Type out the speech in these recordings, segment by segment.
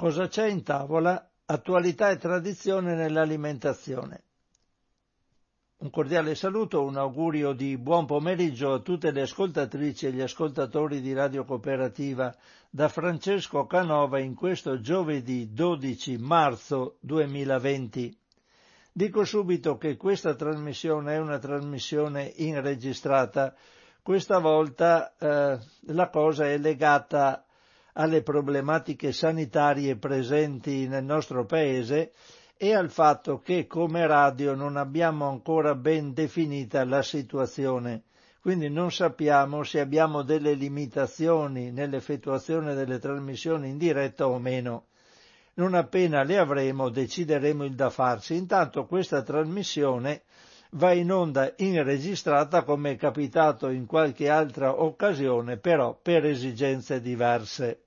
Cosa c'è in tavola? Attualità e tradizione nell'alimentazione. Un cordiale saluto, un augurio di buon pomeriggio a tutte le ascoltatrici e gli ascoltatori di Radio Cooperativa da Francesco Canova in questo giovedì 12 marzo 2020. Dico subito che questa trasmissione è una trasmissione inregistrata. Questa volta eh, la cosa è legata alle problematiche sanitarie presenti nel nostro paese e al fatto che come radio non abbiamo ancora ben definita la situazione, quindi non sappiamo se abbiamo delle limitazioni nell'effettuazione delle trasmissioni in diretta o meno. Non appena le avremo decideremo il da farsi. Intanto questa trasmissione va in onda inregistrata come è capitato in qualche altra occasione, però per esigenze diverse.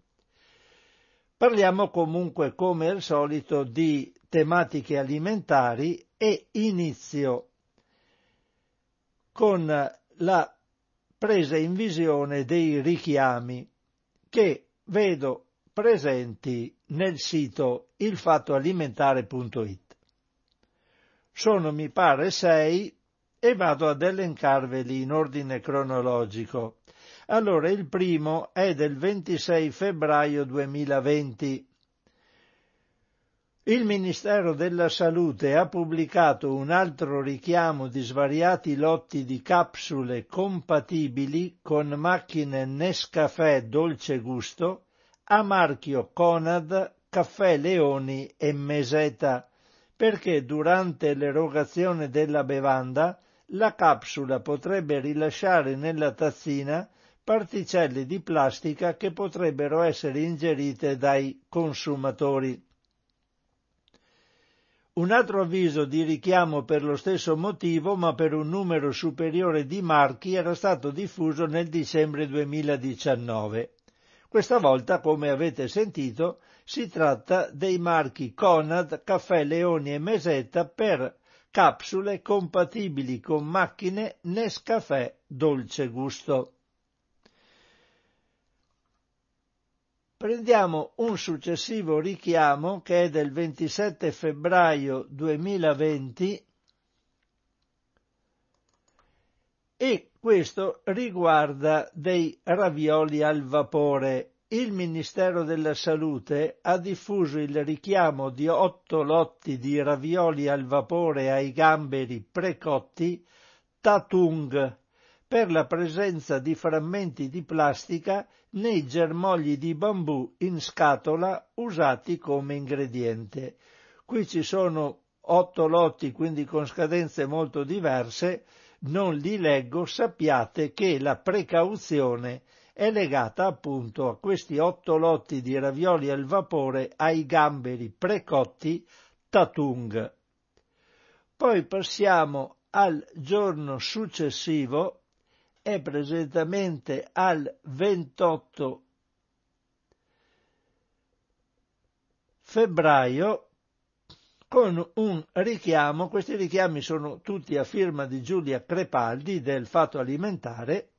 Parliamo comunque come al solito di tematiche alimentari e inizio con la presa in visione dei richiami che vedo presenti nel sito ilfattoalimentare.it. Sono mi pare sei e vado ad elencarveli in ordine cronologico. Allora, il primo è del 26 febbraio 2020. Il Ministero della Salute ha pubblicato un altro richiamo di svariati lotti di capsule compatibili con macchine Nescafè Dolce Gusto a marchio Conad, Caffè Leoni e Meseta, perché durante l'erogazione della bevanda la capsula potrebbe rilasciare nella tazzina particelle di plastica che potrebbero essere ingerite dai consumatori. Un altro avviso di richiamo per lo stesso motivo, ma per un numero superiore di marchi, era stato diffuso nel dicembre 2019. Questa volta, come avete sentito, si tratta dei marchi Conad, Caffè Leoni e Mesetta per capsule compatibili con macchine Nescafè Dolce Gusto. Prendiamo un successivo richiamo che è del 27 febbraio 2020 e questo riguarda dei ravioli al vapore. Il Ministero della Salute ha diffuso il richiamo di otto lotti di ravioli al vapore ai gamberi precotti Tatung per la presenza di frammenti di plastica nei germogli di bambù in scatola usati come ingrediente. Qui ci sono otto lotti, quindi con scadenze molto diverse, non li leggo, sappiate che la precauzione è legata appunto a questi otto lotti di ravioli al vapore ai gamberi precotti Tatung. Poi passiamo al giorno successivo, è presentemente al 28 febbraio con un richiamo, questi richiami sono tutti a firma di Giulia Crepaldi del Fatto Alimentare,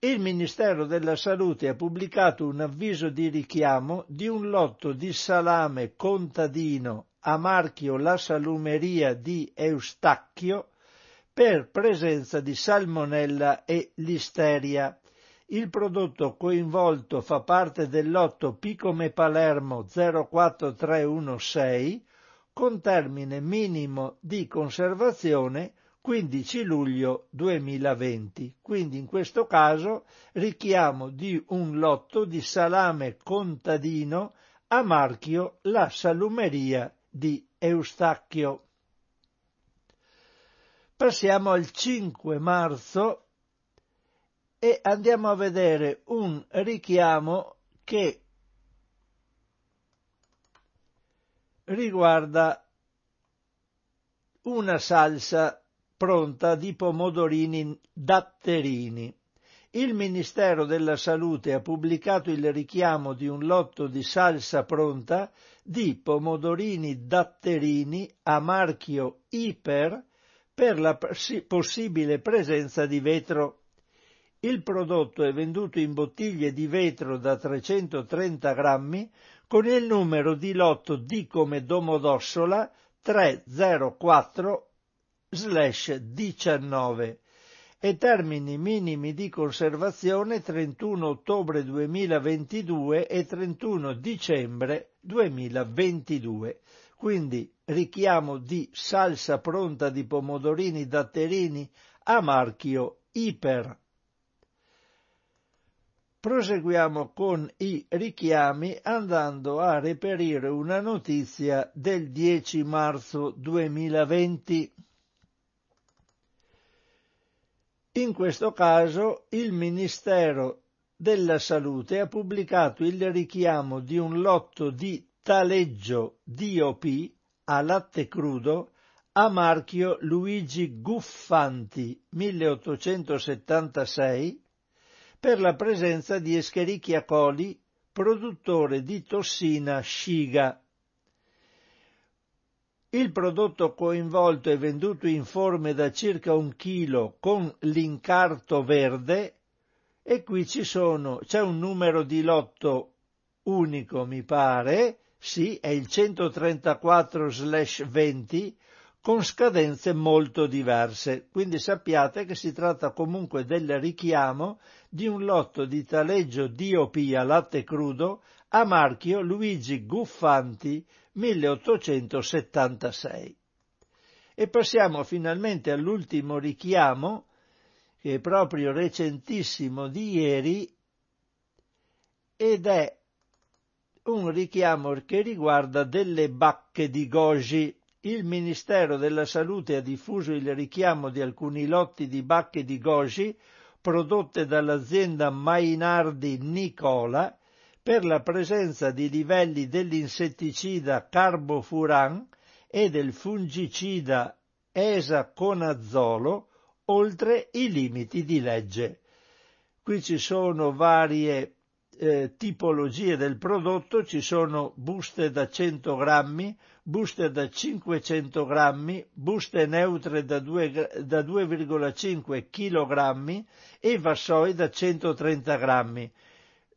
il Ministero della Salute ha pubblicato un avviso di richiamo di un lotto di salame contadino a marchio La Salumeria di Eustacchio per presenza di salmonella e listeria. Il prodotto coinvolto fa parte del lotto Picome Palermo 04316 con termine minimo di conservazione 15 luglio 2020. Quindi in questo caso richiamo di un lotto di salame contadino a marchio La Salumeria di Eustacchio. Passiamo al 5 marzo e andiamo a vedere un richiamo che riguarda una salsa pronta di pomodorini datterini. Il Ministero della Salute ha pubblicato il richiamo di un lotto di salsa pronta di pomodorini datterini a marchio Iper per la possibile presenza di vetro. Il prodotto è venduto in bottiglie di vetro da 330 grammi con il numero di lotto D come Domodossola 304 19 e termini minimi di conservazione 31 ottobre 2022 e 31 dicembre 2022. Quindi richiamo di salsa pronta di pomodorini datterini a marchio Iper. Proseguiamo con i richiami andando a reperire una notizia del 10 marzo 2020. In questo caso il Ministero della Salute ha pubblicato il richiamo di un lotto di taleggio DOP a latte crudo a marchio Luigi Guffanti 1876 per la presenza di Escherichia coli, produttore di tossina Shiga. Il prodotto coinvolto è venduto in forme da circa un chilo con l'incarto verde e qui ci sono, c'è un numero di lotto unico mi pare, sì, è il 134/20 con scadenze molto diverse, quindi sappiate che si tratta comunque del richiamo di un lotto di taleggio DOP a latte crudo a marchio Luigi Guffanti 1876. E passiamo finalmente all'ultimo richiamo, che è proprio recentissimo di ieri, ed è un richiamo che riguarda delle bacche di goji il Ministero della Salute ha diffuso il richiamo di alcuni lotti di bacche di goji prodotte dall'azienda Mainardi Nicola per la presenza di livelli dell'insetticida carbofuran e del fungicida esaconazolo oltre i limiti di legge. Qui ci sono varie eh, tipologie del prodotto, ci sono buste da 100 grammi, buste da 500 grammi, buste neutre da, 2, da 2,5 kg e vassoi da 130 grammi.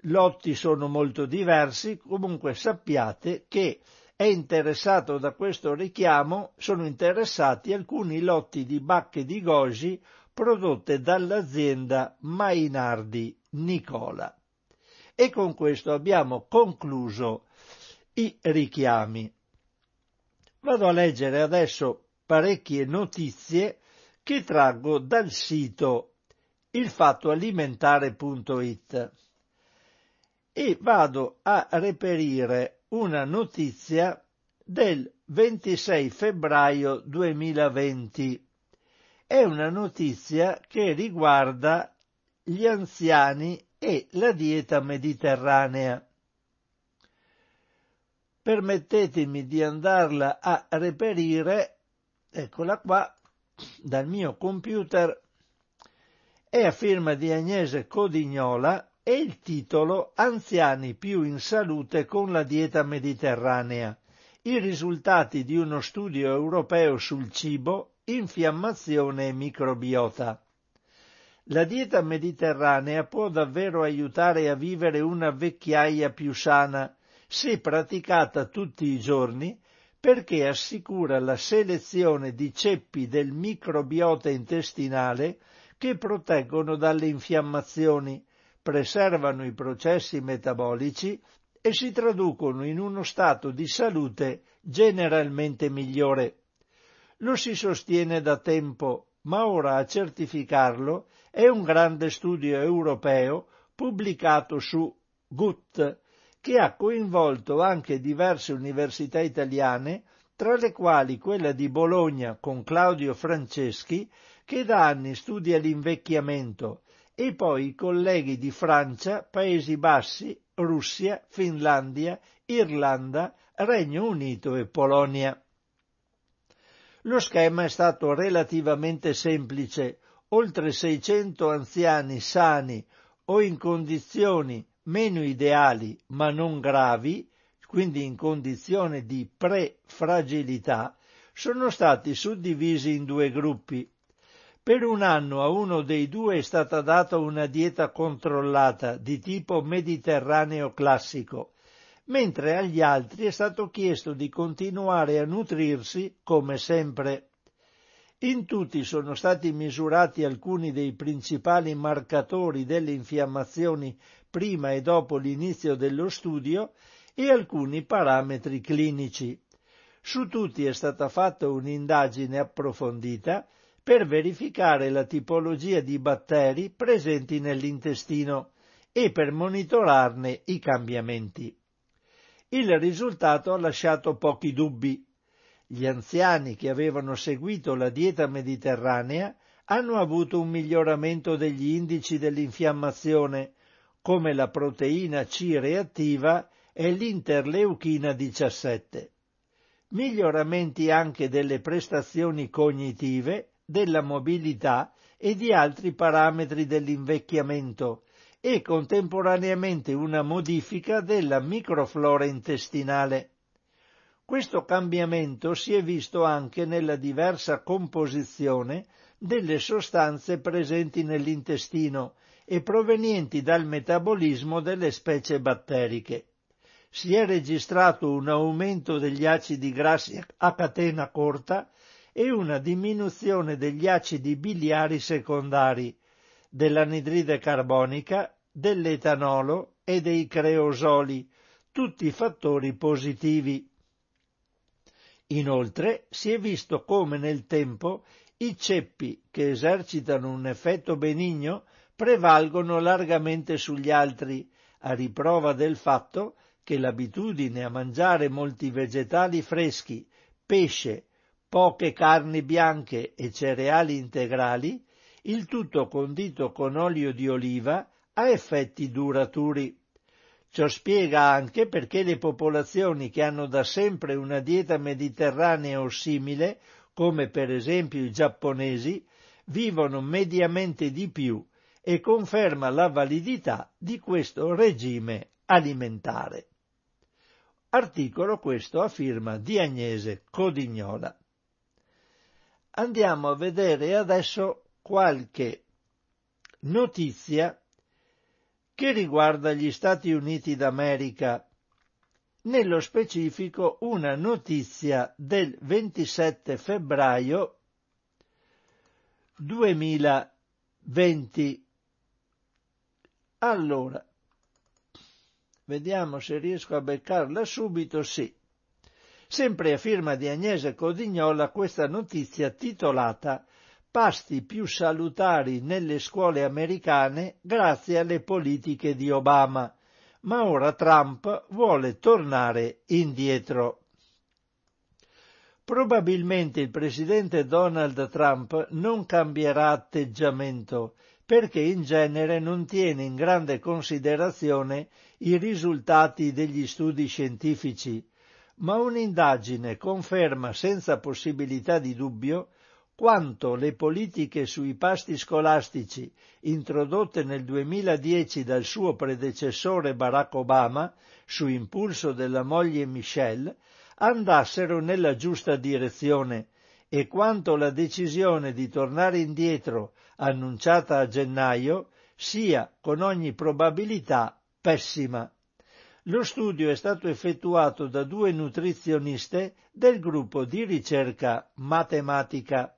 Lotti sono molto diversi, comunque sappiate che è interessato da questo richiamo, sono interessati alcuni lotti di bacche di goji prodotte dall'azienda Mainardi Nicola. E con questo abbiamo concluso i richiami. Vado a leggere adesso parecchie notizie che traggo dal sito ilfattoalimentare.it e vado a reperire una notizia del 26 febbraio 2020. È una notizia che riguarda gli anziani e la dieta mediterranea. Permettetemi di andarla a reperire, eccola qua, dal mio computer, è a firma di Agnese Codignola e il titolo Anziani più in salute con la dieta mediterranea. I risultati di uno studio europeo sul cibo, infiammazione e microbiota. La dieta mediterranea può davvero aiutare a vivere una vecchiaia più sana se praticata tutti i giorni perché assicura la selezione di ceppi del microbiota intestinale che proteggono dalle infiammazioni, preservano i processi metabolici e si traducono in uno stato di salute generalmente migliore. Lo si sostiene da tempo, ma ora a certificarlo è un grande studio europeo pubblicato su GUT, che ha coinvolto anche diverse università italiane, tra le quali quella di Bologna con Claudio Franceschi, che da anni studia l'invecchiamento, e poi i colleghi di Francia, Paesi Bassi, Russia, Finlandia, Irlanda, Regno Unito e Polonia. Lo schema è stato relativamente semplice, oltre 600 anziani sani o in condizioni meno ideali ma non gravi, quindi in condizione di pre-fragilità, sono stati suddivisi in due gruppi. Per un anno a uno dei due è stata data una dieta controllata di tipo mediterraneo classico, mentre agli altri è stato chiesto di continuare a nutrirsi come sempre. In tutti sono stati misurati alcuni dei principali marcatori delle infiammazioni prima e dopo l'inizio dello studio e alcuni parametri clinici. Su tutti è stata fatta un'indagine approfondita per verificare la tipologia di batteri presenti nell'intestino e per monitorarne i cambiamenti. Il risultato ha lasciato pochi dubbi. Gli anziani che avevano seguito la dieta mediterranea hanno avuto un miglioramento degli indici dell'infiammazione, come la proteina C reattiva e l'interleuchina 17 miglioramenti anche delle prestazioni cognitive, della mobilità e di altri parametri dell'invecchiamento e contemporaneamente una modifica della microflora intestinale. Questo cambiamento si è visto anche nella diversa composizione delle sostanze presenti nell'intestino e provenienti dal metabolismo delle specie batteriche si è registrato un aumento degli acidi grassi a catena corta e una diminuzione degli acidi biliari secondari, dell'anidride carbonica, dell'etanolo e dei creosoli, tutti fattori positivi. Inoltre si è visto come nel tempo i ceppi che esercitano un effetto benigno prevalgono largamente sugli altri, a riprova del fatto che l'abitudine a mangiare molti vegetali freschi, pesce, poche carni bianche e cereali integrali, il tutto condito con olio di oliva, ha effetti duraturi. Ciò spiega anche perché le popolazioni che hanno da sempre una dieta mediterranea o simile, come per esempio i giapponesi, vivono mediamente di più e conferma la validità di questo regime alimentare. Articolo questo a firma di Agnese Codignola. Andiamo a vedere adesso qualche notizia che riguarda gli Stati Uniti d'America, nello specifico una notizia del 27 febbraio 2020. Allora, Vediamo se riesco a beccarla subito, sì. Sempre a firma di Agnese Codignola questa notizia titolata Pasti più salutari nelle scuole americane grazie alle politiche di Obama, ma ora Trump vuole tornare indietro. Probabilmente il presidente Donald Trump non cambierà atteggiamento perché in genere non tiene in grande considerazione i risultati degli studi scientifici, ma un'indagine conferma senza possibilità di dubbio quanto le politiche sui pasti scolastici introdotte nel 2010 dal suo predecessore Barack Obama, su impulso della moglie Michelle, andassero nella giusta direzione e quanto la decisione di tornare indietro annunciata a gennaio sia con ogni probabilità pessima. Lo studio è stato effettuato da due nutrizioniste del gruppo di ricerca matematica.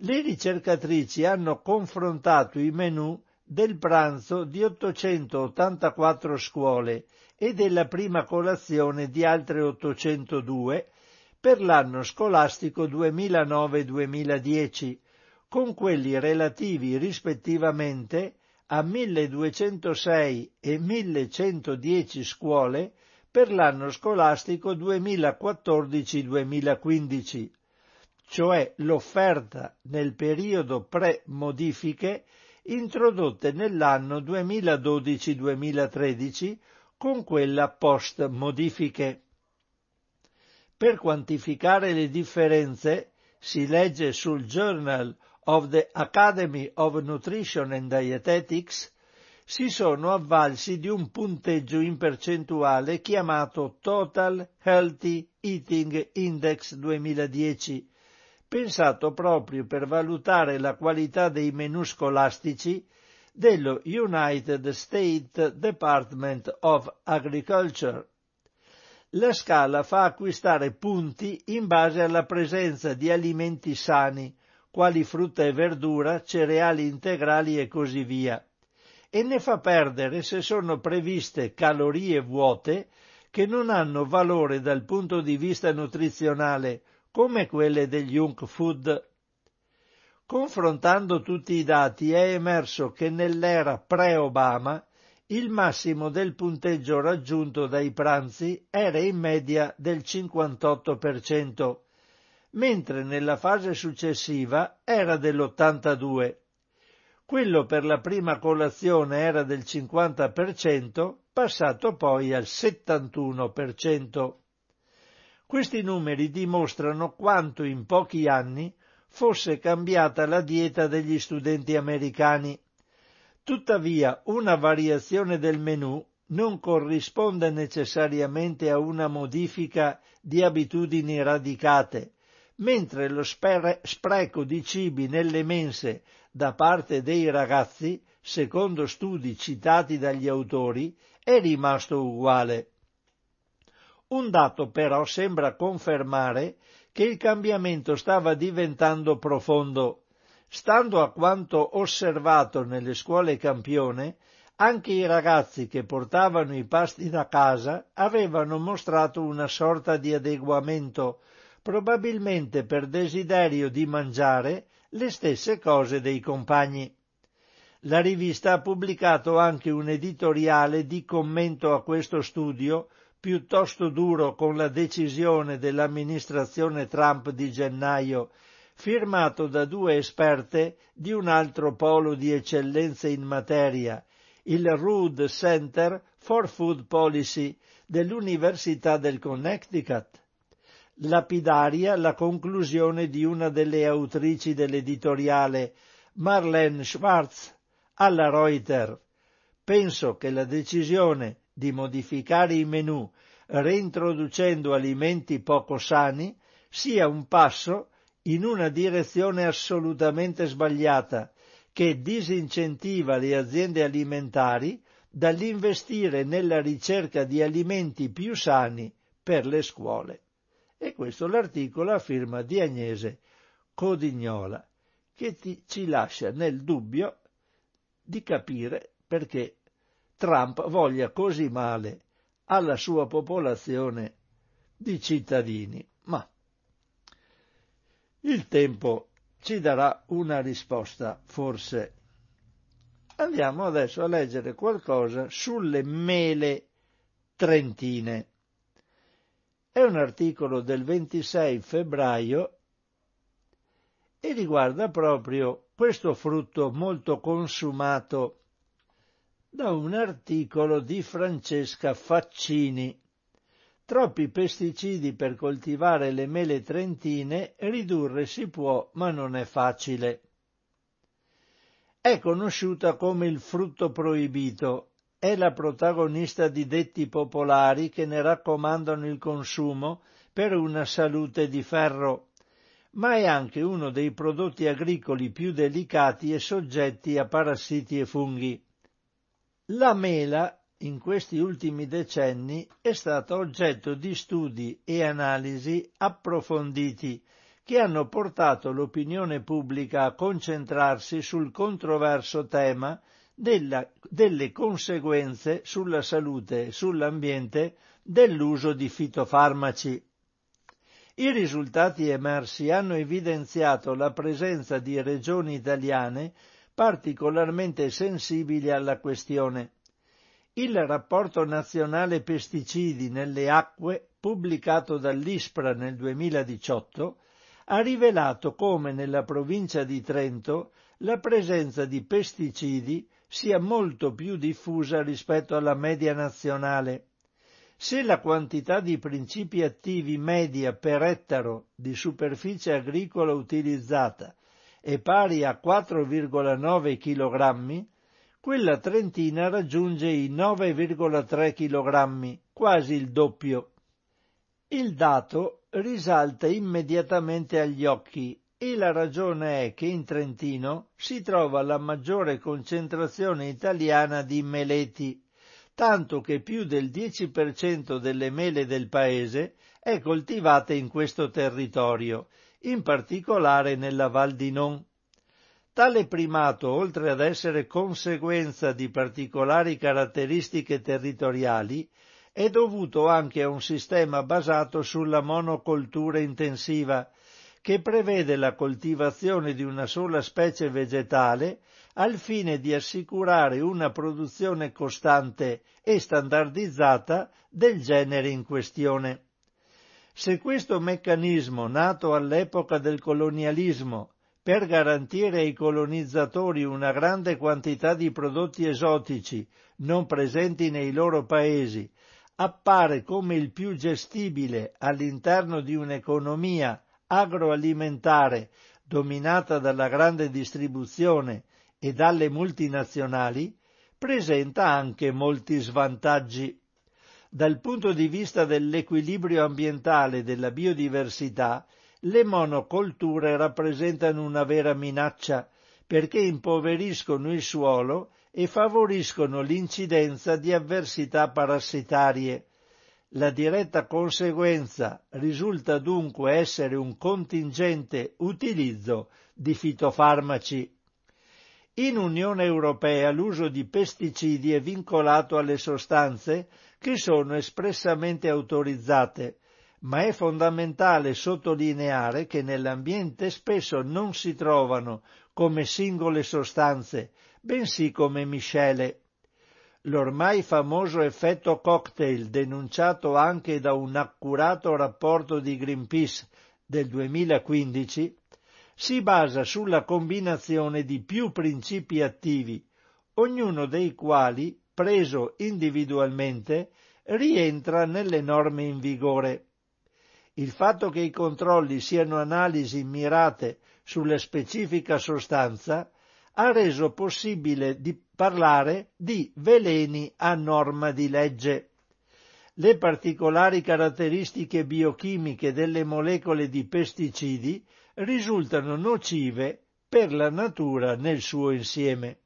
Le ricercatrici hanno confrontato i menù del pranzo di 884 scuole e della prima colazione di altre 802 per l'anno scolastico 2009-2010 con quelli relativi rispettivamente a 1206 e 1110 scuole per l'anno scolastico 2014-2015, cioè l'offerta nel periodo pre-modifiche introdotte nell'anno 2012-2013 con quella post-modifiche. Per quantificare le differenze si legge sul Journal of the Academy of Nutrition and Dietetics si sono avvalsi di un punteggio in percentuale chiamato Total Healthy Eating Index 2010, pensato proprio per valutare la qualità dei menù scolastici dello United States Department of Agriculture, la scala fa acquistare punti in base alla presenza di alimenti sani, quali frutta e verdura, cereali integrali e così via, e ne fa perdere se sono previste calorie vuote che non hanno valore dal punto di vista nutrizionale, come quelle degli food. Confrontando tutti i dati è emerso che nell'era pre-Obama il massimo del punteggio raggiunto dai pranzi era in media del 58%, mentre nella fase successiva era dell'82%. Quello per la prima colazione era del 50%, passato poi al 71%. Questi numeri dimostrano quanto in pochi anni fosse cambiata la dieta degli studenti americani. Tuttavia, una variazione del menù non corrisponde necessariamente a una modifica di abitudini radicate, mentre lo spreco di cibi nelle mense da parte dei ragazzi, secondo studi citati dagli autori, è rimasto uguale. Un dato però sembra confermare che il cambiamento stava diventando profondo. Stando a quanto osservato nelle scuole campione, anche i ragazzi che portavano i pasti da casa avevano mostrato una sorta di adeguamento probabilmente per desiderio di mangiare le stesse cose dei compagni. La rivista ha pubblicato anche un editoriale di commento a questo studio piuttosto duro con la decisione dell'amministrazione Trump di gennaio, firmato da due esperte di un altro polo di eccellenza in materia, il Rood Center for Food Policy dell'Università del Connecticut lapidaria la conclusione di una delle autrici dell'editoriale, Marlene Schwartz, alla Reuters. Penso che la decisione di modificare i menù reintroducendo alimenti poco sani sia un passo in una direzione assolutamente sbagliata che disincentiva le aziende alimentari dall'investire nella ricerca di alimenti più sani per le scuole. E questo l'articolo a firma di Agnese Codignola, che ti, ci lascia nel dubbio di capire perché Trump voglia così male alla sua popolazione di cittadini. Ma il tempo ci darà una risposta, forse. Andiamo adesso a leggere qualcosa sulle mele trentine. È un articolo del 26 febbraio e riguarda proprio questo frutto molto consumato da un articolo di Francesca Faccini. Troppi pesticidi per coltivare le mele trentine ridurre si può, ma non è facile. È conosciuta come il frutto proibito è la protagonista di detti popolari che ne raccomandano il consumo per una salute di ferro, ma è anche uno dei prodotti agricoli più delicati e soggetti a parassiti e funghi. La mela, in questi ultimi decenni, è stata oggetto di studi e analisi approfonditi che hanno portato l'opinione pubblica a concentrarsi sul controverso tema della, delle conseguenze sulla salute e sull'ambiente dell'uso di fitofarmaci. I risultati emersi hanno evidenziato la presenza di regioni italiane particolarmente sensibili alla questione. Il rapporto nazionale pesticidi nelle acque, pubblicato dall'ISPRA nel 2018, ha rivelato come nella provincia di Trento la presenza di pesticidi sia molto più diffusa rispetto alla media nazionale. Se la quantità di principi attivi media per ettaro di superficie agricola utilizzata è pari a 4,9 kg, quella trentina raggiunge i 9,3 kg, quasi il doppio. Il dato risalta immediatamente agli occhi e la ragione è che in Trentino si trova la maggiore concentrazione italiana di meleti, tanto che più del 10% delle mele del paese è coltivata in questo territorio, in particolare nella Val di Non. Tale primato, oltre ad essere conseguenza di particolari caratteristiche territoriali, è dovuto anche a un sistema basato sulla monocoltura intensiva, che prevede la coltivazione di una sola specie vegetale al fine di assicurare una produzione costante e standardizzata del genere in questione. Se questo meccanismo, nato all'epoca del colonialismo, per garantire ai colonizzatori una grande quantità di prodotti esotici non presenti nei loro paesi, appare come il più gestibile all'interno di un'economia agroalimentare dominata dalla grande distribuzione e dalle multinazionali, presenta anche molti svantaggi. Dal punto di vista dell'equilibrio ambientale e della biodiversità, le monocolture rappresentano una vera minaccia perché impoveriscono il suolo e favoriscono l'incidenza di avversità parassitarie. La diretta conseguenza risulta dunque essere un contingente utilizzo di fitofarmaci. In Unione Europea l'uso di pesticidi è vincolato alle sostanze che sono espressamente autorizzate, ma è fondamentale sottolineare che nell'ambiente spesso non si trovano come singole sostanze, bensì come miscele. L'ormai famoso effetto cocktail, denunciato anche da un accurato rapporto di Greenpeace del 2015, si basa sulla combinazione di più principi attivi, ognuno dei quali, preso individualmente, rientra nelle norme in vigore. Il fatto che i controlli siano analisi mirate sulla specifica sostanza ha reso possibile di parlare di veleni a norma di legge. Le particolari caratteristiche biochimiche delle molecole di pesticidi risultano nocive per la natura nel suo insieme.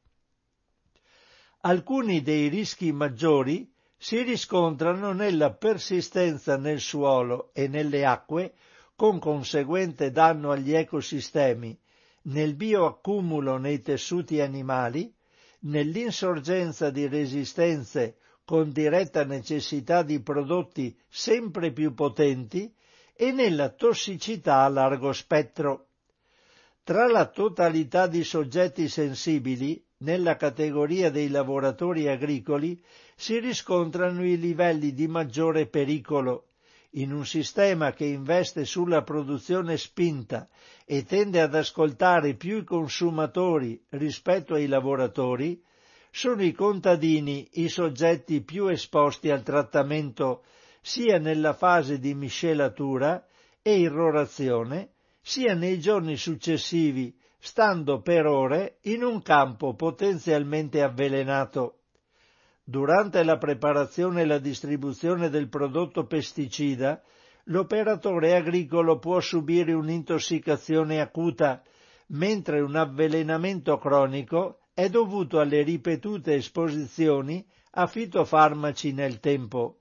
Alcuni dei rischi maggiori si riscontrano nella persistenza nel suolo e nelle acque con conseguente danno agli ecosistemi, nel bioaccumulo nei tessuti animali, nell'insorgenza di resistenze con diretta necessità di prodotti sempre più potenti e nella tossicità a largo spettro. Tra la totalità di soggetti sensibili, nella categoria dei lavoratori agricoli, si riscontrano i livelli di maggiore pericolo. In un sistema che investe sulla produzione spinta e tende ad ascoltare più i consumatori rispetto ai lavoratori, sono i contadini i soggetti più esposti al trattamento sia nella fase di miscelatura e irrorazione, sia nei giorni successivi, stando per ore in un campo potenzialmente avvelenato. Durante la preparazione e la distribuzione del prodotto pesticida, l'operatore agricolo può subire un'intossicazione acuta, mentre un avvelenamento cronico è dovuto alle ripetute esposizioni a fitofarmaci nel tempo.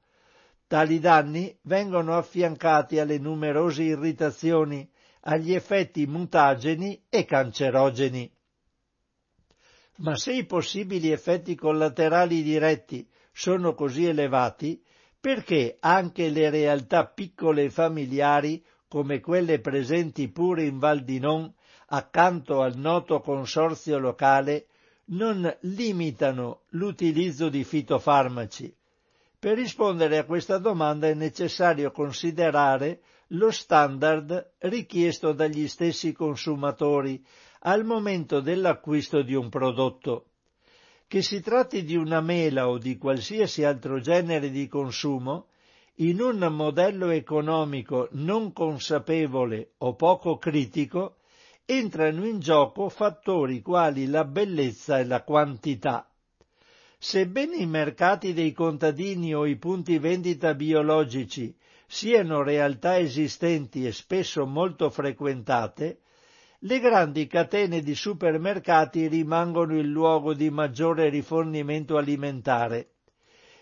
Tali danni vengono affiancati alle numerose irritazioni, agli effetti mutageni e cancerogeni. Ma se i possibili effetti collaterali diretti sono così elevati, perché anche le realtà piccole e familiari, come quelle presenti pure in Val di Non, accanto al noto consorzio locale, non limitano l'utilizzo di fitofarmaci, per rispondere a questa domanda è necessario considerare lo standard richiesto dagli stessi consumatori al momento dell'acquisto di un prodotto. Che si tratti di una mela o di qualsiasi altro genere di consumo, in un modello economico non consapevole o poco critico, entrano in gioco fattori quali la bellezza e la quantità. Sebbene i mercati dei contadini o i punti vendita biologici siano realtà esistenti e spesso molto frequentate, le grandi catene di supermercati rimangono il luogo di maggiore rifornimento alimentare.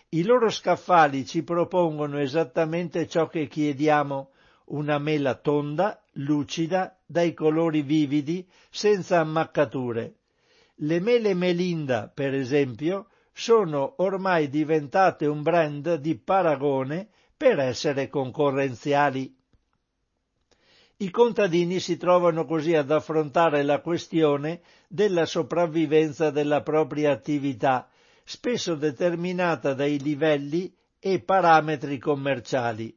I loro scaffali ci propongono esattamente ciò che chiediamo, una mela tonda, lucida, dai colori vividi, senza ammaccature. Le mele Melinda, per esempio, sono ormai diventate un brand di paragone per essere concorrenziali. I contadini si trovano così ad affrontare la questione della sopravvivenza della propria attività, spesso determinata dai livelli e parametri commerciali.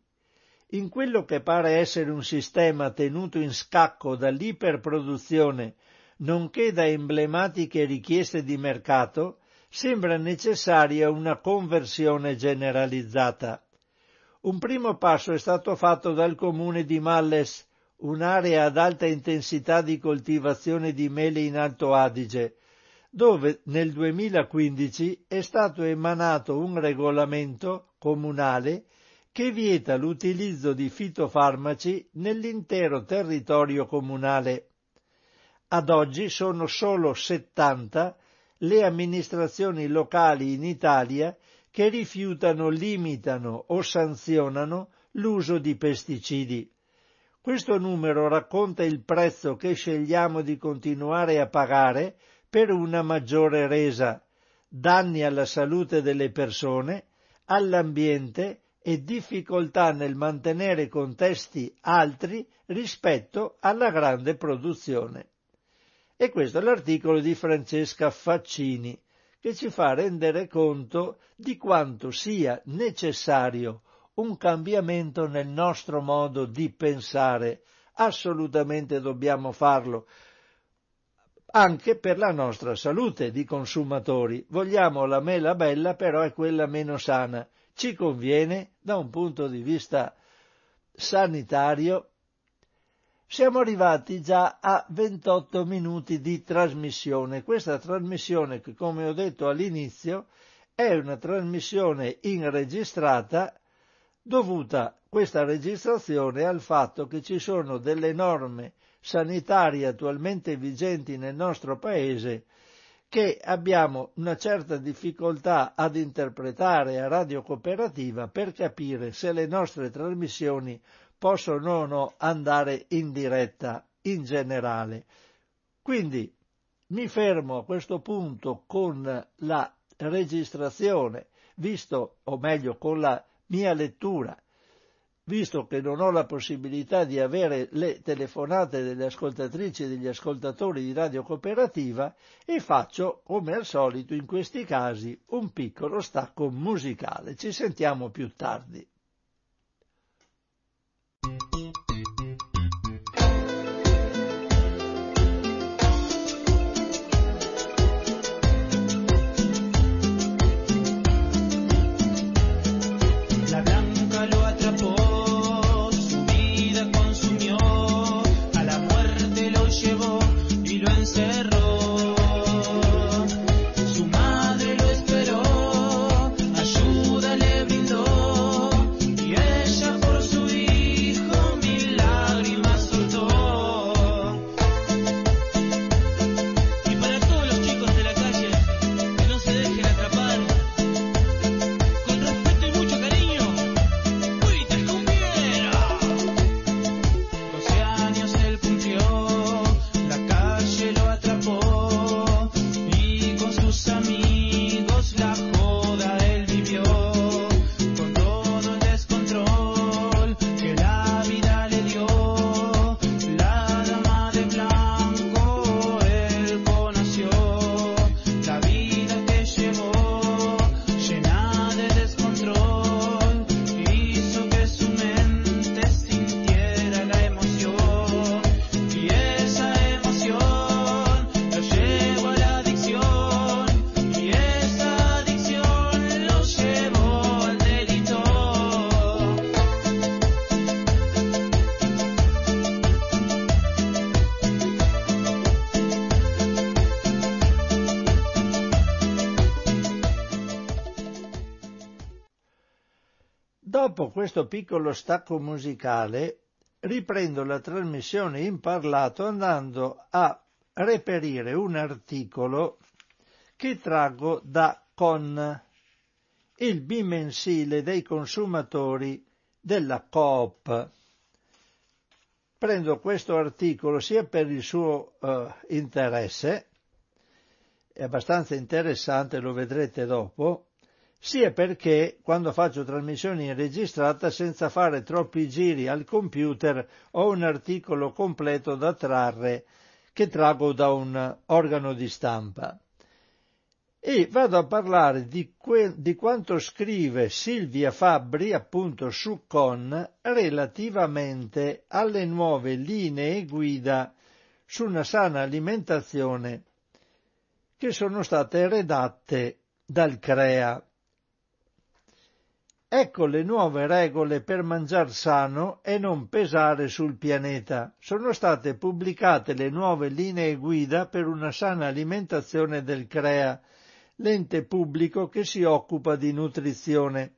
In quello che pare essere un sistema tenuto in scacco dall'iperproduzione, nonché da emblematiche richieste di mercato, sembra necessaria una conversione generalizzata. Un primo passo è stato fatto dal comune di Malles, un'area ad alta intensità di coltivazione di mele in Alto Adige, dove nel 2015 è stato emanato un regolamento comunale che vieta l'utilizzo di fitofarmaci nell'intero territorio comunale. Ad oggi sono solo 70 le amministrazioni locali in Italia che rifiutano, limitano o sanzionano l'uso di pesticidi. Questo numero racconta il prezzo che scegliamo di continuare a pagare per una maggiore resa, danni alla salute delle persone, all'ambiente e difficoltà nel mantenere contesti altri rispetto alla grande produzione. E questo è l'articolo di Francesca Faccini, che ci fa rendere conto di quanto sia necessario un cambiamento nel nostro modo di pensare. Assolutamente dobbiamo farlo, anche per la nostra salute di consumatori. Vogliamo la mela bella, però è quella meno sana. Ci conviene da un punto di vista sanitario. Siamo arrivati già a 28 minuti di trasmissione. Questa trasmissione come ho detto all'inizio, è una trasmissione inregistrata dovuta questa registrazione al fatto che ci sono delle norme sanitarie attualmente vigenti nel nostro Paese che abbiamo una certa difficoltà ad interpretare a radio cooperativa per capire se le nostre trasmissioni possono andare in diretta in generale. Quindi mi fermo a questo punto con la registrazione, visto, o meglio con la mia lettura, visto che non ho la possibilità di avere le telefonate delle ascoltatrici e degli ascoltatori di Radio Cooperativa e faccio, come al solito in questi casi, un piccolo stacco musicale. Ci sentiamo più tardi. Questo piccolo stacco musicale riprendo la trasmissione in parlato andando a reperire un articolo che traggo da Con il bimensile dei consumatori della Coop. Prendo questo articolo sia per il suo uh, interesse, è abbastanza interessante, lo vedrete dopo, sia perché quando faccio trasmissioni registrata senza fare troppi giri al computer ho un articolo completo da trarre che trago da un organo di stampa. E vado a parlare di, que- di quanto scrive Silvia Fabbri appunto su Con relativamente alle nuove linee guida su una sana alimentazione che sono state redatte dal CREA. Ecco le nuove regole per mangiar sano e non pesare sul pianeta. Sono state pubblicate le nuove linee guida per una sana alimentazione del CREA, l'ente pubblico che si occupa di nutrizione.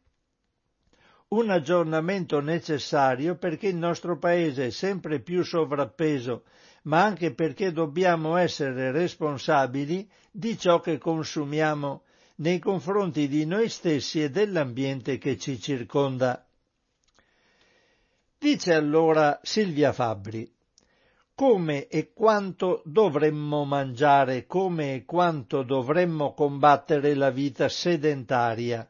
Un aggiornamento necessario perché il nostro paese è sempre più sovrappeso, ma anche perché dobbiamo essere responsabili di ciò che consumiamo nei confronti di noi stessi e dell'ambiente che ci circonda. Dice allora Silvia Fabbri, come e quanto dovremmo mangiare, come e quanto dovremmo combattere la vita sedentaria.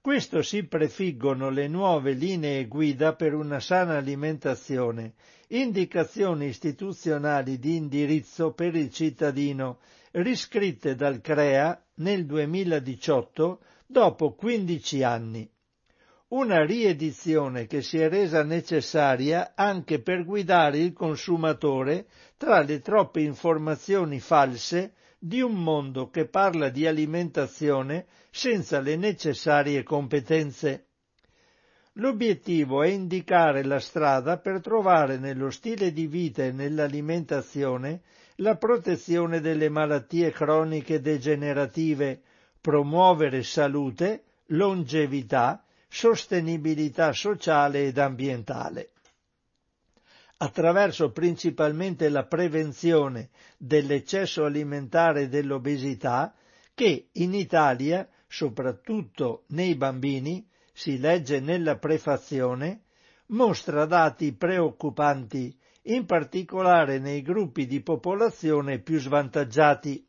Questo si prefiggono le nuove linee guida per una sana alimentazione, indicazioni istituzionali di indirizzo per il cittadino, riscritte dal CREA nel 2018 dopo 15 anni. Una riedizione che si è resa necessaria anche per guidare il consumatore tra le troppe informazioni false di un mondo che parla di alimentazione senza le necessarie competenze. L'obiettivo è indicare la strada per trovare nello stile di vita e nell'alimentazione la protezione delle malattie croniche degenerative, promuovere salute, longevità, sostenibilità sociale ed ambientale. Attraverso principalmente la prevenzione dell'eccesso alimentare e dell'obesità, che in Italia, soprattutto nei bambini, si legge nella prefazione, mostra dati preoccupanti in particolare nei gruppi di popolazione più svantaggiati.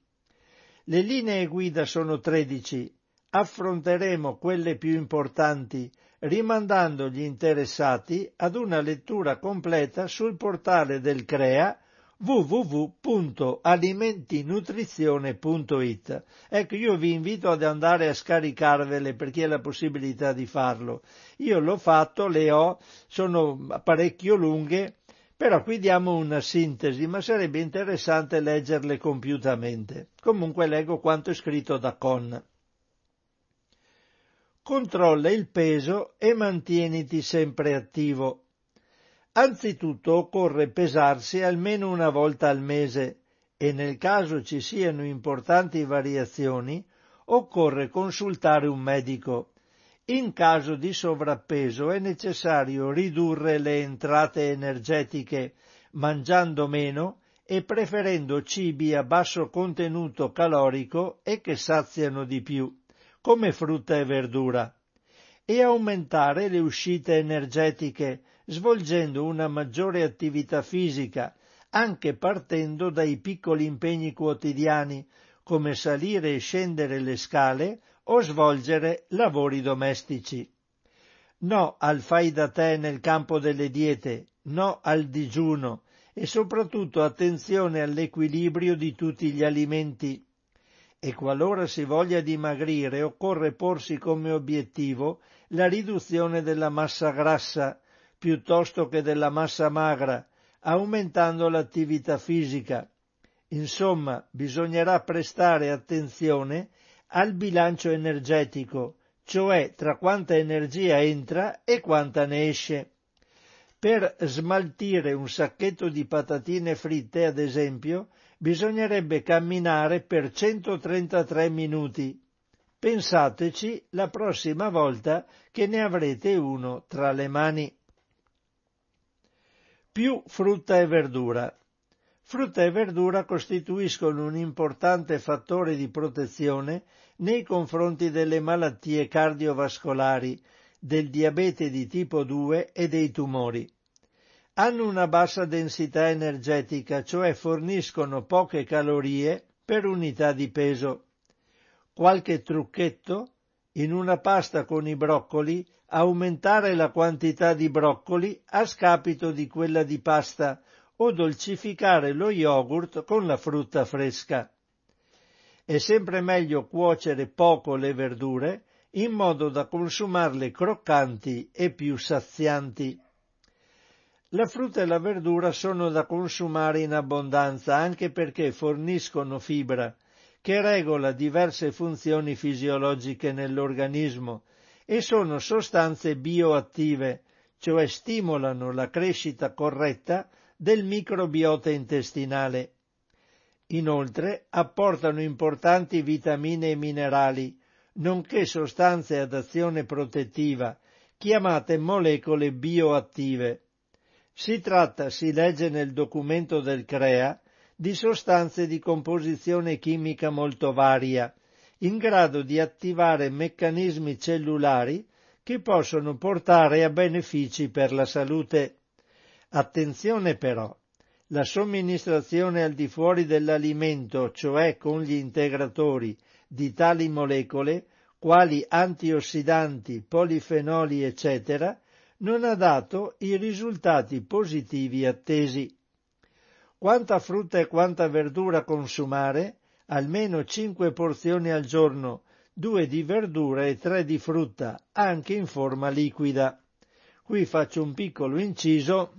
Le linee guida sono 13. Affronteremo quelle più importanti, rimandando gli interessati ad una lettura completa sul portale del CREA www.alimentinutrizione.it. Ecco, io vi invito ad andare a scaricarvele per chi ha la possibilità di farlo. Io l'ho fatto, le ho, sono parecchio lunghe, però qui diamo una sintesi, ma sarebbe interessante leggerle compiutamente. Comunque leggo quanto è scritto da Con. Controlla il peso e mantieniti sempre attivo. Anzitutto occorre pesarsi almeno una volta al mese e nel caso ci siano importanti variazioni occorre consultare un medico. In caso di sovrappeso è necessario ridurre le entrate energetiche mangiando meno e preferendo cibi a basso contenuto calorico e che saziano di più, come frutta e verdura, e aumentare le uscite energetiche svolgendo una maggiore attività fisica, anche partendo dai piccoli impegni quotidiani, come salire e scendere le scale o svolgere lavori domestici. No al fai da te nel campo delle diete, no al digiuno e soprattutto attenzione all'equilibrio di tutti gli alimenti. E qualora si voglia dimagrire occorre porsi come obiettivo la riduzione della massa grassa piuttosto che della massa magra, aumentando l'attività fisica. Insomma, bisognerà prestare attenzione al bilancio energetico, cioè tra quanta energia entra e quanta ne esce. Per smaltire un sacchetto di patatine fritte, ad esempio, bisognerebbe camminare per 133 minuti. Pensateci la prossima volta che ne avrete uno tra le mani. Più frutta e verdura. Frutta e verdura costituiscono un importante fattore di protezione nei confronti delle malattie cardiovascolari, del diabete di tipo 2 e dei tumori. Hanno una bassa densità energetica, cioè forniscono poche calorie per unità di peso. Qualche trucchetto? In una pasta con i broccoli aumentare la quantità di broccoli a scapito di quella di pasta o dolcificare lo yogurt con la frutta fresca. È sempre meglio cuocere poco le verdure in modo da consumarle croccanti e più sazianti. La frutta e la verdura sono da consumare in abbondanza anche perché forniscono fibra, che regola diverse funzioni fisiologiche nell'organismo e sono sostanze bioattive, cioè stimolano la crescita corretta del microbiota intestinale. Inoltre apportano importanti vitamine e minerali, nonché sostanze ad azione protettiva, chiamate molecole bioattive. Si tratta, si legge nel documento del CREA, di sostanze di composizione chimica molto varia, in grado di attivare meccanismi cellulari che possono portare a benefici per la salute. Attenzione però, la somministrazione al di fuori dell'alimento, cioè con gli integratori, di tali molecole, quali antiossidanti, polifenoli, eccetera, non ha dato i risultati positivi attesi. Quanta frutta e quanta verdura consumare? almeno cinque porzioni al giorno, due di verdura e tre di frutta, anche in forma liquida. Qui faccio un piccolo inciso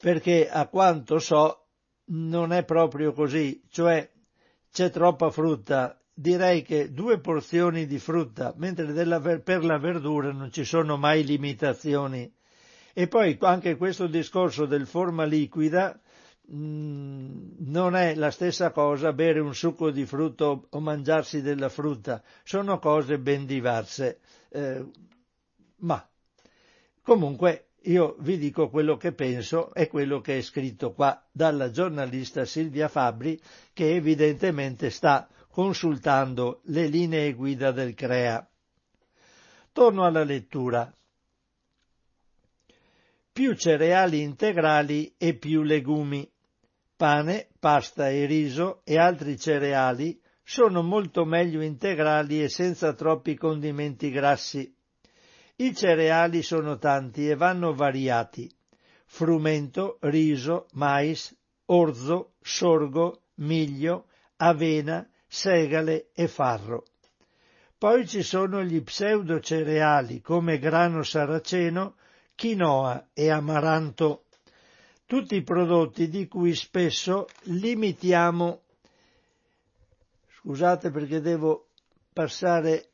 perché a quanto so non è proprio così, cioè c'è troppa frutta. Direi che due porzioni di frutta, mentre della, per la verdura non ci sono mai limitazioni. E poi anche questo discorso del forma liquida Mm, non è la stessa cosa bere un succo di frutto o mangiarsi della frutta, sono cose ben diverse. Eh, ma comunque io vi dico quello che penso e quello che è scritto qua dalla giornalista Silvia Fabri che evidentemente sta consultando le linee guida del CREA. Torno alla lettura. Più cereali integrali e più legumi pane, pasta e riso e altri cereali sono molto meglio integrali e senza troppi condimenti grassi. I cereali sono tanti e vanno variati. Frumento, riso, mais, orzo, sorgo, miglio, avena, segale e farro. Poi ci sono gli pseudocereali come grano saraceno, quinoa e amaranto tutti i prodotti di cui spesso limitiamo scusate perché devo passare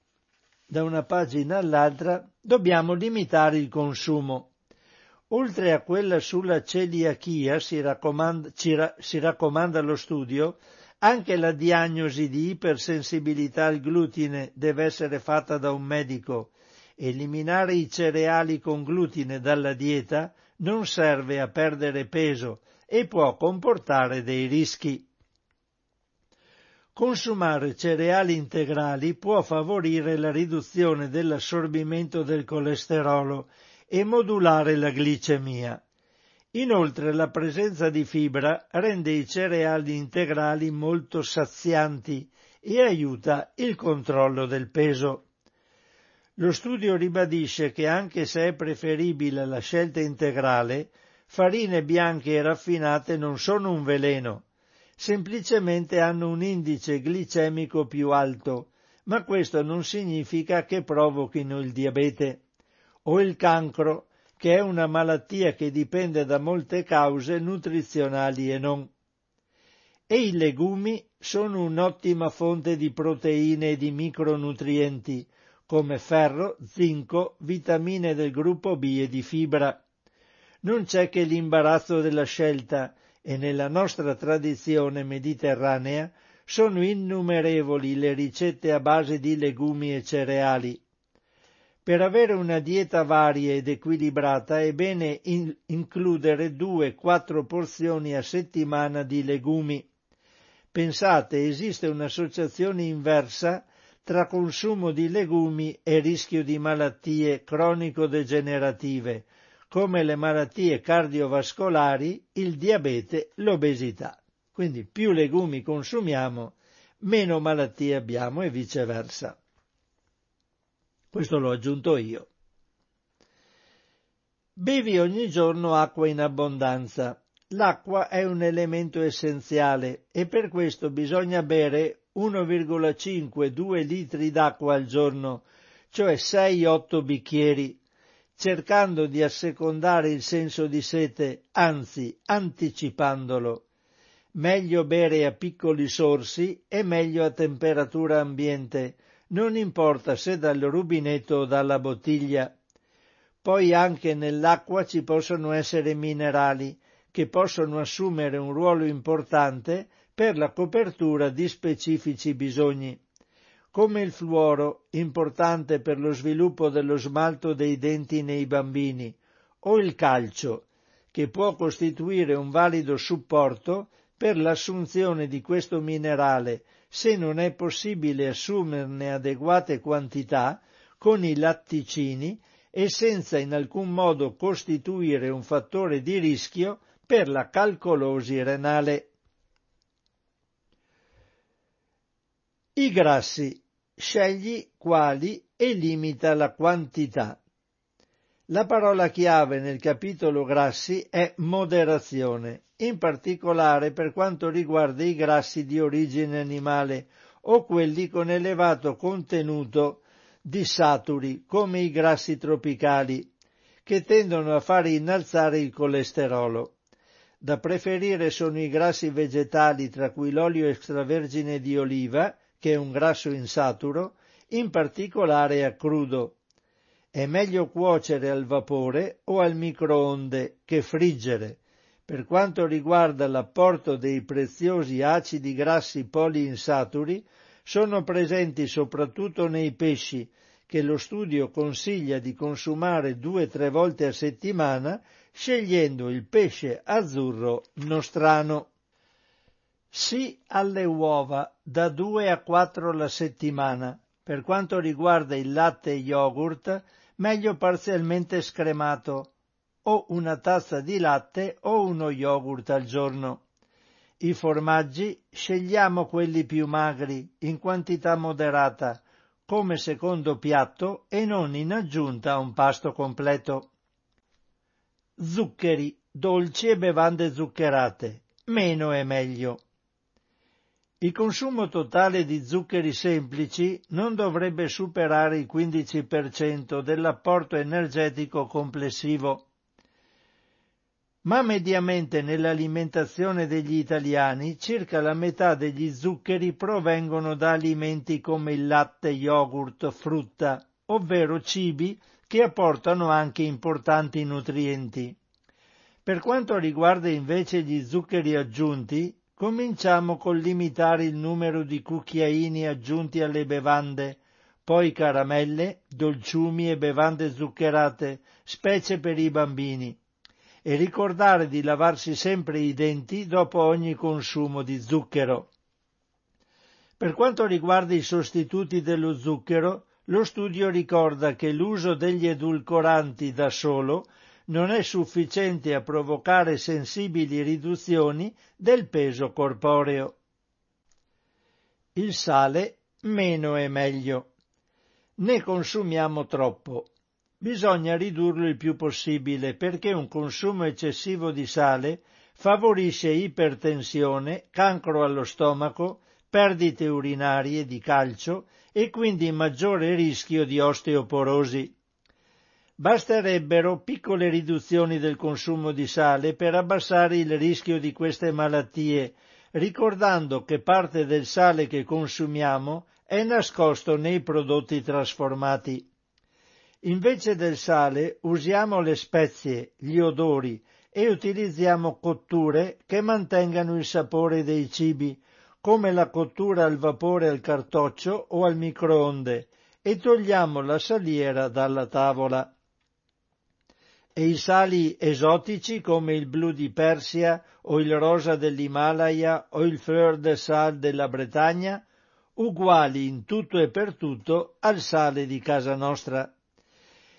da una pagina all'altra, dobbiamo limitare il consumo. Oltre a quella sulla celiachia si raccomanda, si raccomanda lo studio, anche la diagnosi di ipersensibilità al glutine deve essere fatta da un medico. Eliminare i cereali con glutine dalla dieta non serve a perdere peso e può comportare dei rischi. Consumare cereali integrali può favorire la riduzione dell'assorbimento del colesterolo e modulare la glicemia. Inoltre la presenza di fibra rende i cereali integrali molto sazianti e aiuta il controllo del peso. Lo studio ribadisce che anche se è preferibile la scelta integrale, farine bianche e raffinate non sono un veleno, semplicemente hanno un indice glicemico più alto, ma questo non significa che provochino il diabete o il cancro, che è una malattia che dipende da molte cause nutrizionali e non. E i legumi sono un'ottima fonte di proteine e di micronutrienti, come ferro, zinco, vitamine del gruppo B e di fibra. Non c'è che l'imbarazzo della scelta e nella nostra tradizione mediterranea sono innumerevoli le ricette a base di legumi e cereali. Per avere una dieta varia ed equilibrata è bene in- includere due-quattro porzioni a settimana di legumi. Pensate, esiste un'associazione inversa tra consumo di legumi e rischio di malattie cronico-degenerative, come le malattie cardiovascolari, il diabete, l'obesità. Quindi più legumi consumiamo, meno malattie abbiamo e viceversa. Questo l'ho aggiunto io. Bevi ogni giorno acqua in abbondanza. L'acqua è un elemento essenziale e per questo bisogna bere 1,5-2 litri d'acqua al giorno, cioè 6-8 bicchieri, cercando di assecondare il senso di sete, anzi anticipandolo. Meglio bere a piccoli sorsi e meglio a temperatura ambiente, non importa se dal rubinetto o dalla bottiglia. Poi anche nell'acqua ci possono essere minerali che possono assumere un ruolo importante per la copertura di specifici bisogni, come il fluoro, importante per lo sviluppo dello smalto dei denti nei bambini, o il calcio, che può costituire un valido supporto per l'assunzione di questo minerale se non è possibile assumerne adeguate quantità con i latticini e senza in alcun modo costituire un fattore di rischio per la calcolosi renale. I grassi. Scegli quali e limita la quantità. La parola chiave nel capitolo grassi è moderazione in particolare per quanto riguarda i grassi di origine animale o quelli con elevato contenuto di saturi, come i grassi tropicali, che tendono a fare innalzare il colesterolo. Da preferire sono i grassi vegetali, tra cui l'olio extravergine di oliva, che un grasso insaturo, in particolare a crudo. È meglio cuocere al vapore o al microonde che friggere, per quanto riguarda l'apporto dei preziosi acidi grassi poliinsaturi, sono presenti soprattutto nei pesci, che lo studio consiglia di consumare due tre volte a settimana, scegliendo il pesce azzurro nostrano. Sì alle uova, da due a quattro la settimana. Per quanto riguarda il latte e yogurt, meglio parzialmente scremato, o una tazza di latte o uno yogurt al giorno. I formaggi scegliamo quelli più magri, in quantità moderata, come secondo piatto e non in aggiunta a un pasto completo. Zuccheri, dolci e bevande zuccherate. Meno è meglio. Il consumo totale di zuccheri semplici non dovrebbe superare il 15% dell'apporto energetico complessivo ma mediamente nell'alimentazione degli italiani circa la metà degli zuccheri provengono da alimenti come il latte, yogurt, frutta, ovvero cibi che apportano anche importanti nutrienti. Per quanto riguarda invece gli zuccheri aggiunti, cominciamo col limitare il numero di cucchiaini aggiunti alle bevande, poi caramelle, dolciumi e bevande zuccherate, specie per i bambini e ricordare di lavarsi sempre i denti dopo ogni consumo di zucchero. Per quanto riguarda i sostituti dello zucchero, lo studio ricorda che l'uso degli edulcoranti da solo non è sufficiente a provocare sensibili riduzioni del peso corporeo. Il sale meno è meglio. Ne consumiamo troppo bisogna ridurlo il più possibile perché un consumo eccessivo di sale favorisce ipertensione, cancro allo stomaco, perdite urinarie di calcio e quindi maggiore rischio di osteoporosi. Basterebbero piccole riduzioni del consumo di sale per abbassare il rischio di queste malattie, ricordando che parte del sale che consumiamo è nascosto nei prodotti trasformati. Invece del sale usiamo le spezie, gli odori e utilizziamo cotture che mantengano il sapore dei cibi, come la cottura al vapore al cartoccio o al microonde, e togliamo la saliera dalla tavola. E i sali esotici come il blu di Persia o il rosa dell'Himalaya o il fleur de sal della Bretagna, uguali in tutto e per tutto al sale di casa nostra.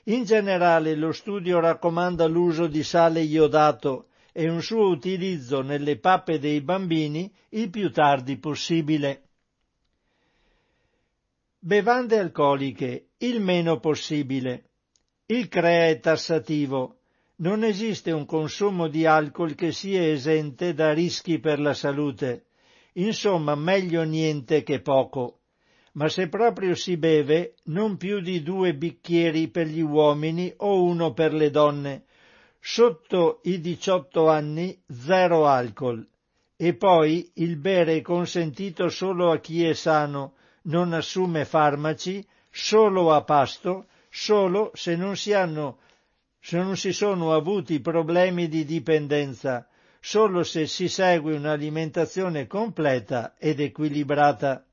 In generale lo studio raccomanda l'uso di sale iodato e un suo utilizzo nelle pappe dei bambini il più tardi possibile. Bevande alcoliche, il meno possibile. Il CREA è tassativo. Non esiste un consumo di alcol che sia esente da rischi per la salute. Insomma, meglio niente che poco. Ma se proprio si beve, non più di due bicchieri per gli uomini o uno per le donne. Sotto i 18 anni, zero alcol. E poi il bere è consentito solo a chi è sano, non assume farmaci, solo a pasto, solo se non si hanno se non si sono avuti problemi di dipendenza, solo se si segue un'alimentazione completa ed equilibrata.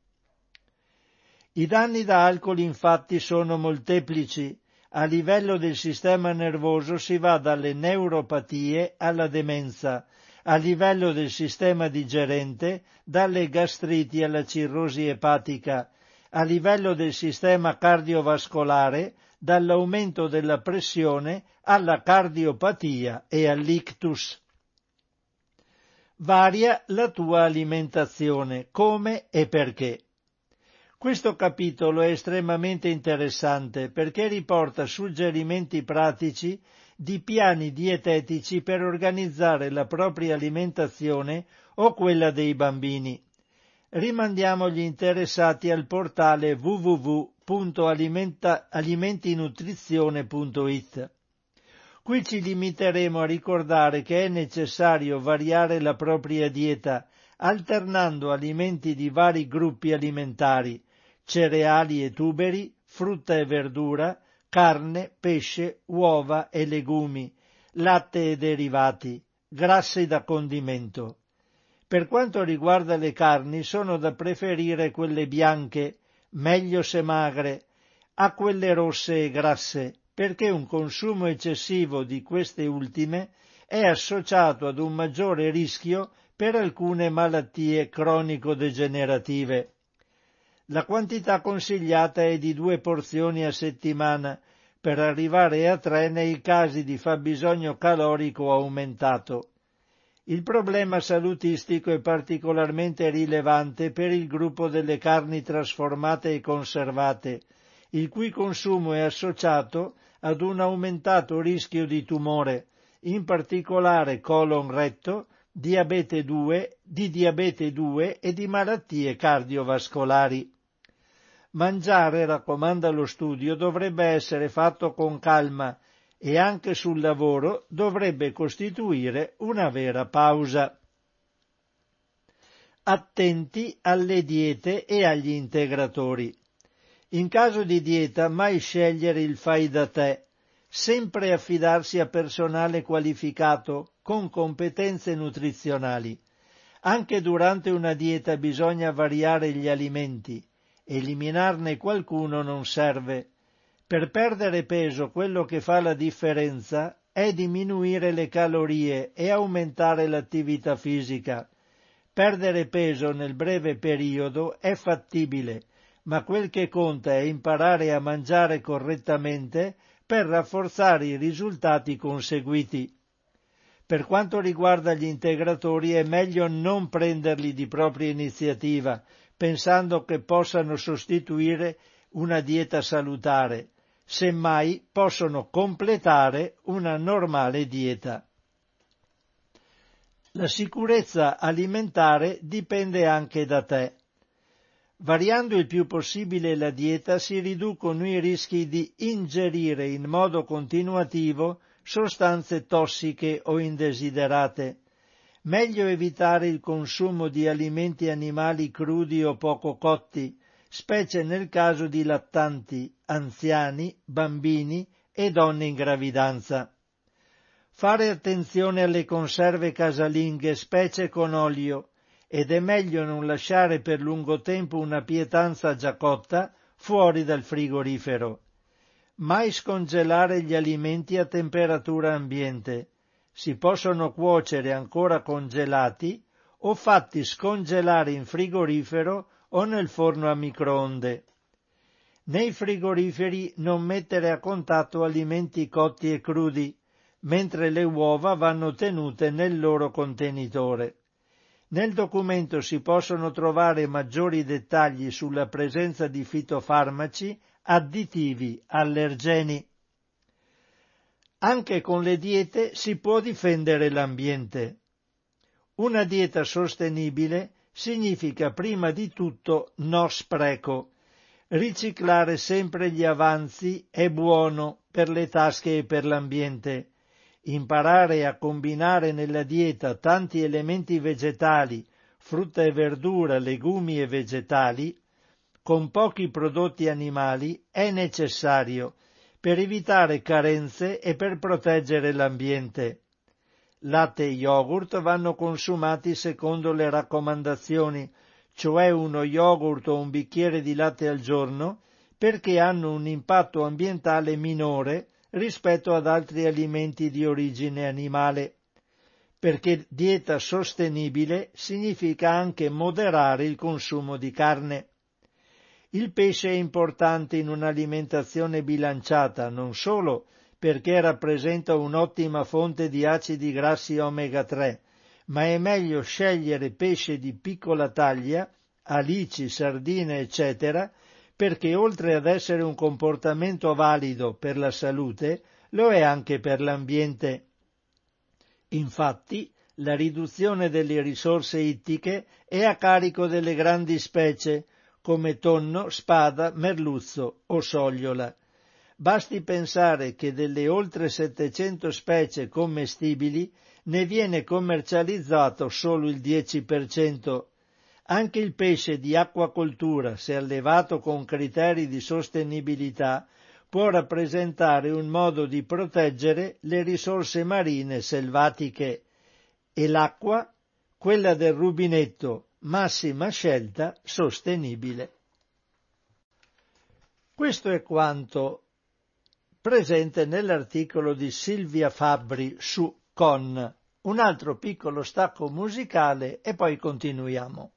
I danni da alcol infatti sono molteplici. A livello del sistema nervoso si va dalle neuropatie alla demenza, a livello del sistema digerente dalle gastriti alla cirrosi epatica, a livello del sistema cardiovascolare dall'aumento della pressione alla cardiopatia e all'ictus. Varia la tua alimentazione, come e perché. Questo capitolo è estremamente interessante perché riporta suggerimenti pratici di piani dietetici per organizzare la propria alimentazione o quella dei bambini. Rimandiamo gli interessati al portale www.alimentinutrizione.it. Qui ci limiteremo a ricordare che è necessario variare la propria dieta alternando alimenti di vari gruppi alimentari, cereali e tuberi, frutta e verdura, carne, pesce, uova e legumi, latte e derivati, grassi da condimento. Per quanto riguarda le carni sono da preferire quelle bianche, meglio se magre, a quelle rosse e grasse, perché un consumo eccessivo di queste ultime è associato ad un maggiore rischio per alcune malattie cronico-degenerative. La quantità consigliata è di due porzioni a settimana, per arrivare a tre nei casi di fabbisogno calorico aumentato. Il problema salutistico è particolarmente rilevante per il gruppo delle carni trasformate e conservate, il cui consumo è associato ad un aumentato rischio di tumore, in particolare colon retto, diabete 2, di diabete 2 e di malattie cardiovascolari. Mangiare, raccomanda lo studio, dovrebbe essere fatto con calma e anche sul lavoro dovrebbe costituire una vera pausa. Attenti alle diete e agli integratori. In caso di dieta mai scegliere il fai da te, sempre affidarsi a personale qualificato con competenze nutrizionali. Anche durante una dieta bisogna variare gli alimenti, eliminarne qualcuno non serve. Per perdere peso quello che fa la differenza è diminuire le calorie e aumentare l'attività fisica. Perdere peso nel breve periodo è fattibile, ma quel che conta è imparare a mangiare correttamente per rafforzare i risultati conseguiti. Per quanto riguarda gli integratori è meglio non prenderli di propria iniziativa, pensando che possano sostituire una dieta salutare, semmai possono completare una normale dieta. La sicurezza alimentare dipende anche da te. Variando il più possibile la dieta si riducono i rischi di ingerire in modo continuativo sostanze tossiche o indesiderate. Meglio evitare il consumo di alimenti animali crudi o poco cotti, specie nel caso di lattanti, anziani, bambini e donne in gravidanza. Fare attenzione alle conserve casalinghe, specie con olio, ed è meglio non lasciare per lungo tempo una pietanza già cotta fuori dal frigorifero. Mai scongelare gli alimenti a temperatura ambiente. Si possono cuocere ancora congelati o fatti scongelare in frigorifero o nel forno a microonde. Nei frigoriferi non mettere a contatto alimenti cotti e crudi, mentre le uova vanno tenute nel loro contenitore. Nel documento si possono trovare maggiori dettagli sulla presenza di fitofarmaci, additivi, allergeni. Anche con le diete si può difendere l'ambiente. Una dieta sostenibile significa prima di tutto no spreco. Riciclare sempre gli avanzi è buono per le tasche e per l'ambiente imparare a combinare nella dieta tanti elementi vegetali, frutta e verdura, legumi e vegetali, con pochi prodotti animali è necessario per evitare carenze e per proteggere l'ambiente. Latte e yogurt vanno consumati secondo le raccomandazioni, cioè uno yogurt o un bicchiere di latte al giorno, perché hanno un impatto ambientale minore rispetto ad altri alimenti di origine animale, perché dieta sostenibile significa anche moderare il consumo di carne. Il pesce è importante in un'alimentazione bilanciata non solo perché rappresenta un'ottima fonte di acidi grassi omega 3, ma è meglio scegliere pesce di piccola taglia, alici, sardine, eccetera, perché oltre ad essere un comportamento valido per la salute, lo è anche per l'ambiente. Infatti, la riduzione delle risorse ittiche è a carico delle grandi specie, come tonno, spada, merluzzo o sogliola. Basti pensare che delle oltre 700 specie commestibili ne viene commercializzato solo il 10%, anche il pesce di acquacoltura, se allevato con criteri di sostenibilità, può rappresentare un modo di proteggere le risorse marine selvatiche. E l'acqua, quella del rubinetto, massima scelta sostenibile. Questo è quanto presente nell'articolo di Silvia Fabbri su Con. Un altro piccolo stacco musicale e poi continuiamo.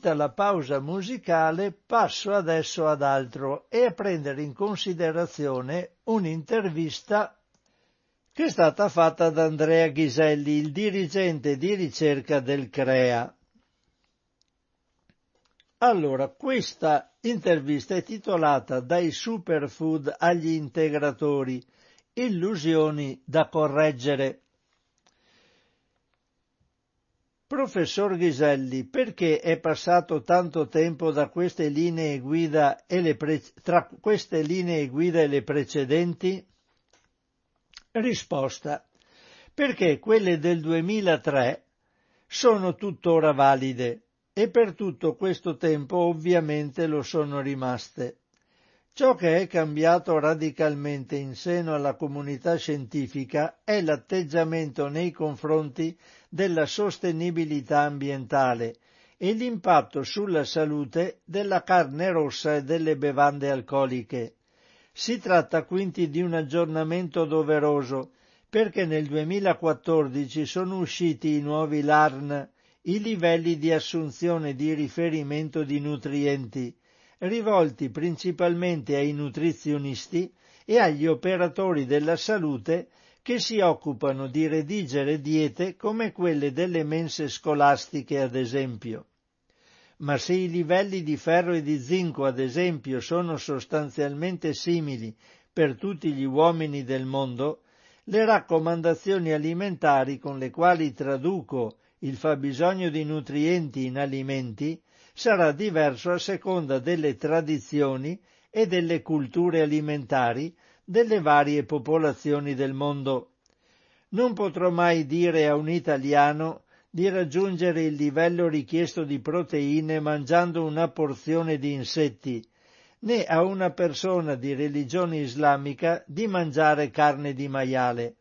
Finita la pausa musicale passo adesso ad altro e a prendere in considerazione un'intervista che è stata fatta da Andrea Ghiselli, il dirigente di ricerca del CREA. Allora, questa intervista è titolata Dai superfood agli integratori, illusioni da correggere. Professor Ghiselli, perché è passato tanto tempo da queste linee guida e le pre... tra queste linee guida e le precedenti? Risposta. perché quelle del 2003 sono tuttora valide e per tutto questo tempo ovviamente lo sono rimaste. Ciò che è cambiato radicalmente in seno alla comunità scientifica è l'atteggiamento nei confronti della sostenibilità ambientale e l'impatto sulla salute della carne rossa e delle bevande alcoliche. Si tratta quindi di un aggiornamento doveroso perché nel 2014 sono usciti i nuovi LARN, i livelli di assunzione di riferimento di nutrienti, rivolti principalmente ai nutrizionisti e agli operatori della salute che si occupano di redigere diete come quelle delle mense scolastiche, ad esempio. Ma se i livelli di ferro e di zinco, ad esempio, sono sostanzialmente simili per tutti gli uomini del mondo, le raccomandazioni alimentari con le quali traduco il fabbisogno di nutrienti in alimenti sarà diverso a seconda delle tradizioni e delle culture alimentari delle varie popolazioni del mondo. Non potrò mai dire a un italiano di raggiungere il livello richiesto di proteine mangiando una porzione di insetti, né a una persona di religione islamica di mangiare carne di maiale.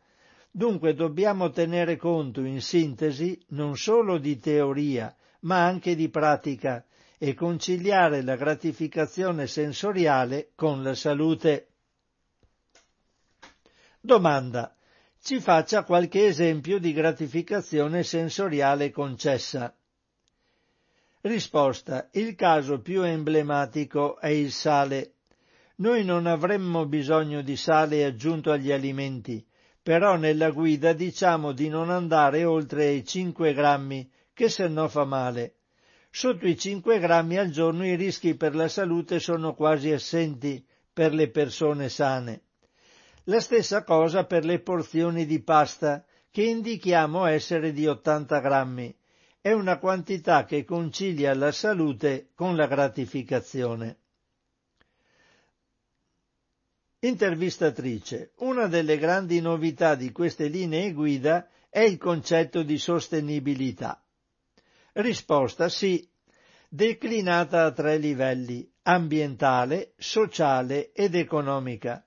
Dunque dobbiamo tenere conto, in sintesi, non solo di teoria, ma anche di pratica e conciliare la gratificazione sensoriale con la salute. Domanda. Ci faccia qualche esempio di gratificazione sensoriale concessa. Risposta. Il caso più emblematico è il sale. Noi non avremmo bisogno di sale aggiunto agli alimenti, però nella guida diciamo di non andare oltre i 5 grammi, che se no fa male. Sotto i 5 grammi al giorno i rischi per la salute sono quasi assenti per le persone sane. La stessa cosa per le porzioni di pasta, che indichiamo essere di 80 grammi. È una quantità che concilia la salute con la gratificazione. Intervistatrice. Una delle grandi novità di queste linee guida è il concetto di sostenibilità. Risposta sì, declinata a tre livelli, ambientale, sociale ed economica.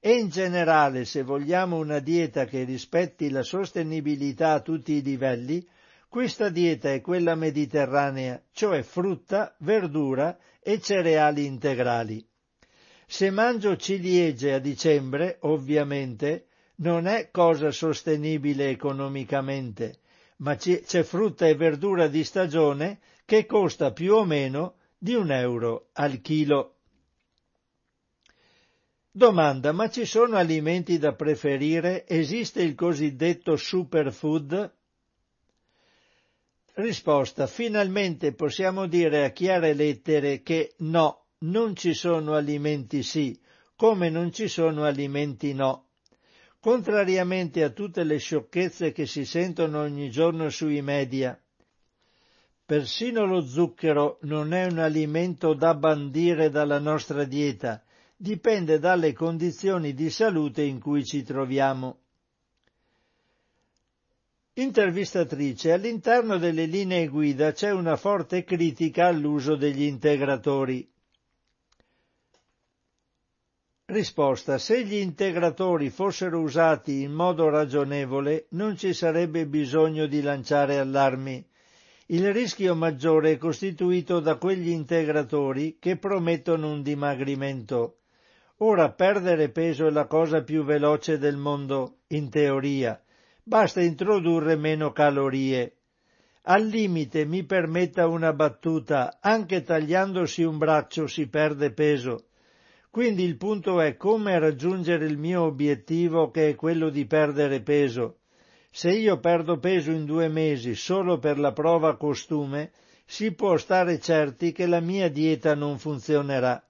E in generale, se vogliamo una dieta che rispetti la sostenibilità a tutti i livelli, questa dieta è quella mediterranea, cioè frutta, verdura e cereali integrali. Se mangio ciliegie a dicembre, ovviamente, non è cosa sostenibile economicamente, ma c'è frutta e verdura di stagione che costa più o meno di un euro al chilo. Domanda, ma ci sono alimenti da preferire? Esiste il cosiddetto superfood? Risposta, finalmente possiamo dire a chiare lettere che no, non ci sono alimenti sì, come non ci sono alimenti no. Contrariamente a tutte le sciocchezze che si sentono ogni giorno sui media, persino lo zucchero non è un alimento da bandire dalla nostra dieta, dipende dalle condizioni di salute in cui ci troviamo. Intervistatrice, all'interno delle linee guida c'è una forte critica all'uso degli integratori. Risposta. Se gli integratori fossero usati in modo ragionevole non ci sarebbe bisogno di lanciare allarmi. Il rischio maggiore è costituito da quegli integratori che promettono un dimagrimento. Ora perdere peso è la cosa più veloce del mondo, in teoria. Basta introdurre meno calorie. Al limite mi permetta una battuta, anche tagliandosi un braccio si perde peso quindi il punto è come raggiungere il mio obiettivo che è quello di perdere peso. Se io perdo peso in due mesi solo per la prova costume, si può stare certi che la mia dieta non funzionerà.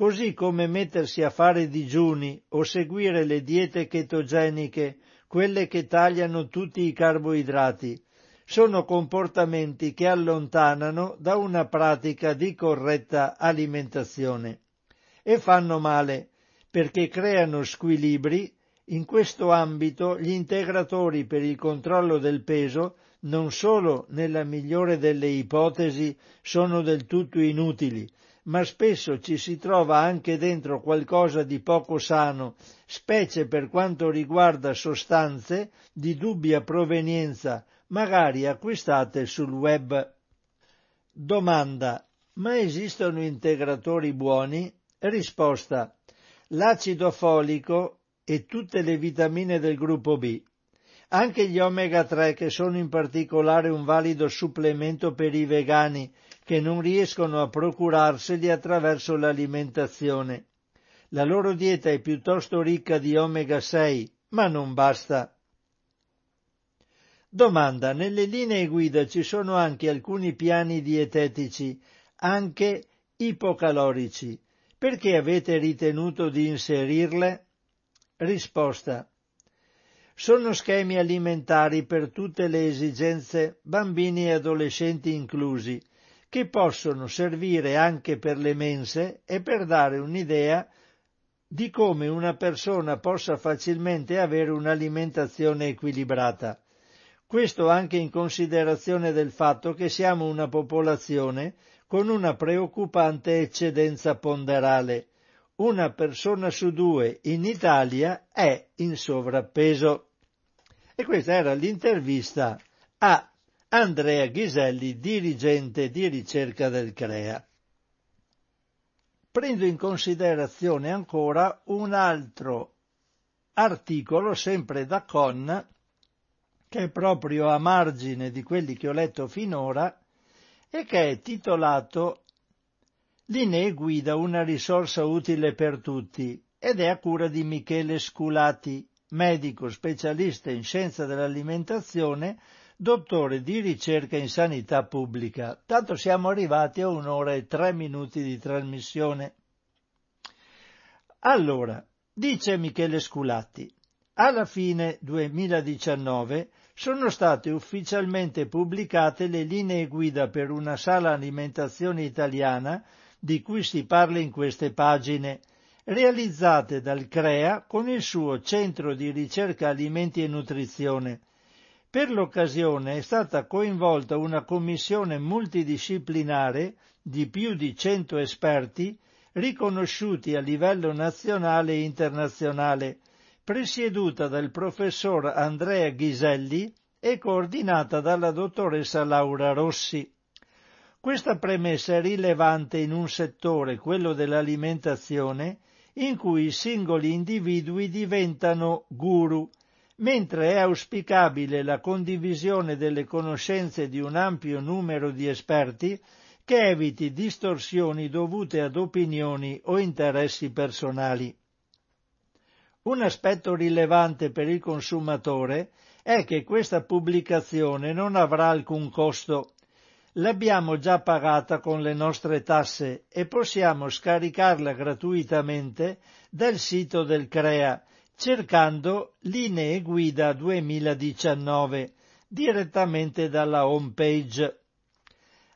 Così come mettersi a fare digiuni o seguire le diete ketogeniche, quelle che tagliano tutti i carboidrati, sono comportamenti che allontanano da una pratica di corretta alimentazione. E fanno male perché creano squilibri, In questo ambito gli integratori per il controllo del peso non solo nella migliore delle ipotesi sono del tutto inutili, ma spesso ci si trova anche dentro qualcosa di poco sano, specie per quanto riguarda sostanze di dubbia provenienza, magari acquistate sul web. Domanda. Ma esistono integratori buoni? Risposta. L'acido folico e tutte le vitamine del gruppo B. Anche gli omega 3 che sono in particolare un valido supplemento per i vegani che non riescono a procurarseli attraverso l'alimentazione. La loro dieta è piuttosto ricca di omega 6, ma non basta. Domanda, nelle linee guida ci sono anche alcuni piani dietetici, anche ipocalorici. Perché avete ritenuto di inserirle? Risposta. Sono schemi alimentari per tutte le esigenze, bambini e adolescenti inclusi, che possono servire anche per le mense e per dare un'idea di come una persona possa facilmente avere un'alimentazione equilibrata. Questo anche in considerazione del fatto che siamo una popolazione con una preoccupante eccedenza ponderale. Una persona su due in Italia è in sovrappeso. E questa era l'intervista a Andrea Ghiselli, dirigente di ricerca del CREA. Prendo in considerazione ancora un altro articolo, sempre da Con, che è proprio a margine di quelli che ho letto finora e che è titolato Linee guida una risorsa utile per tutti ed è a cura di Michele Sculati, medico specialista in scienza dell'alimentazione, dottore di ricerca in sanità pubblica. Tanto siamo arrivati a un'ora e tre minuti di trasmissione. Allora, dice Michele Sculati, alla fine 2019 sono state ufficialmente pubblicate le linee guida per una sala alimentazione italiana di cui si parla in queste pagine, realizzate dal CREA con il suo Centro di ricerca alimenti e nutrizione. Per l'occasione è stata coinvolta una commissione multidisciplinare di più di cento esperti riconosciuti a livello nazionale e internazionale, presieduta dal professor Andrea Ghiselli e coordinata dalla dottoressa Laura Rossi. Questa premessa è rilevante in un settore, quello dell'alimentazione, in cui i singoli individui diventano guru, mentre è auspicabile la condivisione delle conoscenze di un ampio numero di esperti che eviti distorsioni dovute ad opinioni o interessi personali. Un aspetto rilevante per il consumatore è che questa pubblicazione non avrà alcun costo. L'abbiamo già pagata con le nostre tasse e possiamo scaricarla gratuitamente dal sito del CREA cercando Linee Guida 2019 direttamente dalla home page.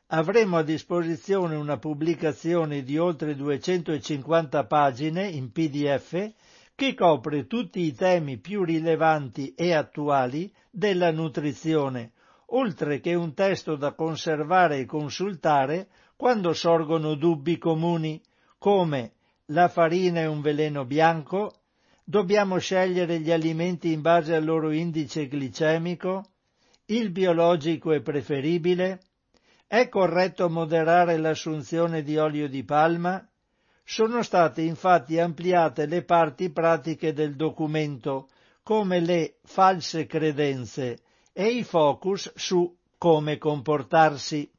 Avremo a disposizione una pubblicazione di oltre 250 pagine in PDF che copre tutti i temi più rilevanti e attuali della nutrizione, oltre che un testo da conservare e consultare quando sorgono dubbi comuni, come la farina è un veleno bianco, dobbiamo scegliere gli alimenti in base al loro indice glicemico, il biologico è preferibile, è corretto moderare l'assunzione di olio di palma, sono state infatti ampliate le parti pratiche del documento, come le false credenze e i focus su come comportarsi.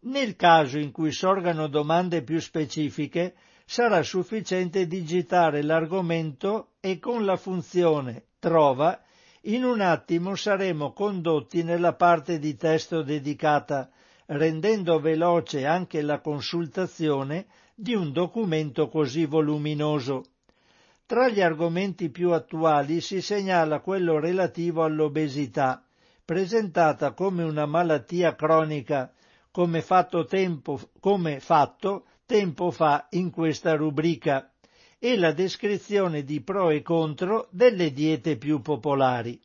Nel caso in cui sorgano domande più specifiche, sarà sufficiente digitare l'argomento e con la funzione trova in un attimo saremo condotti nella parte di testo dedicata, rendendo veloce anche la consultazione di un documento così voluminoso. Tra gli argomenti più attuali si segnala quello relativo all'obesità, presentata come una malattia cronica, come fatto tempo, come fatto tempo fa in questa rubrica, e la descrizione di pro e contro delle diete più popolari.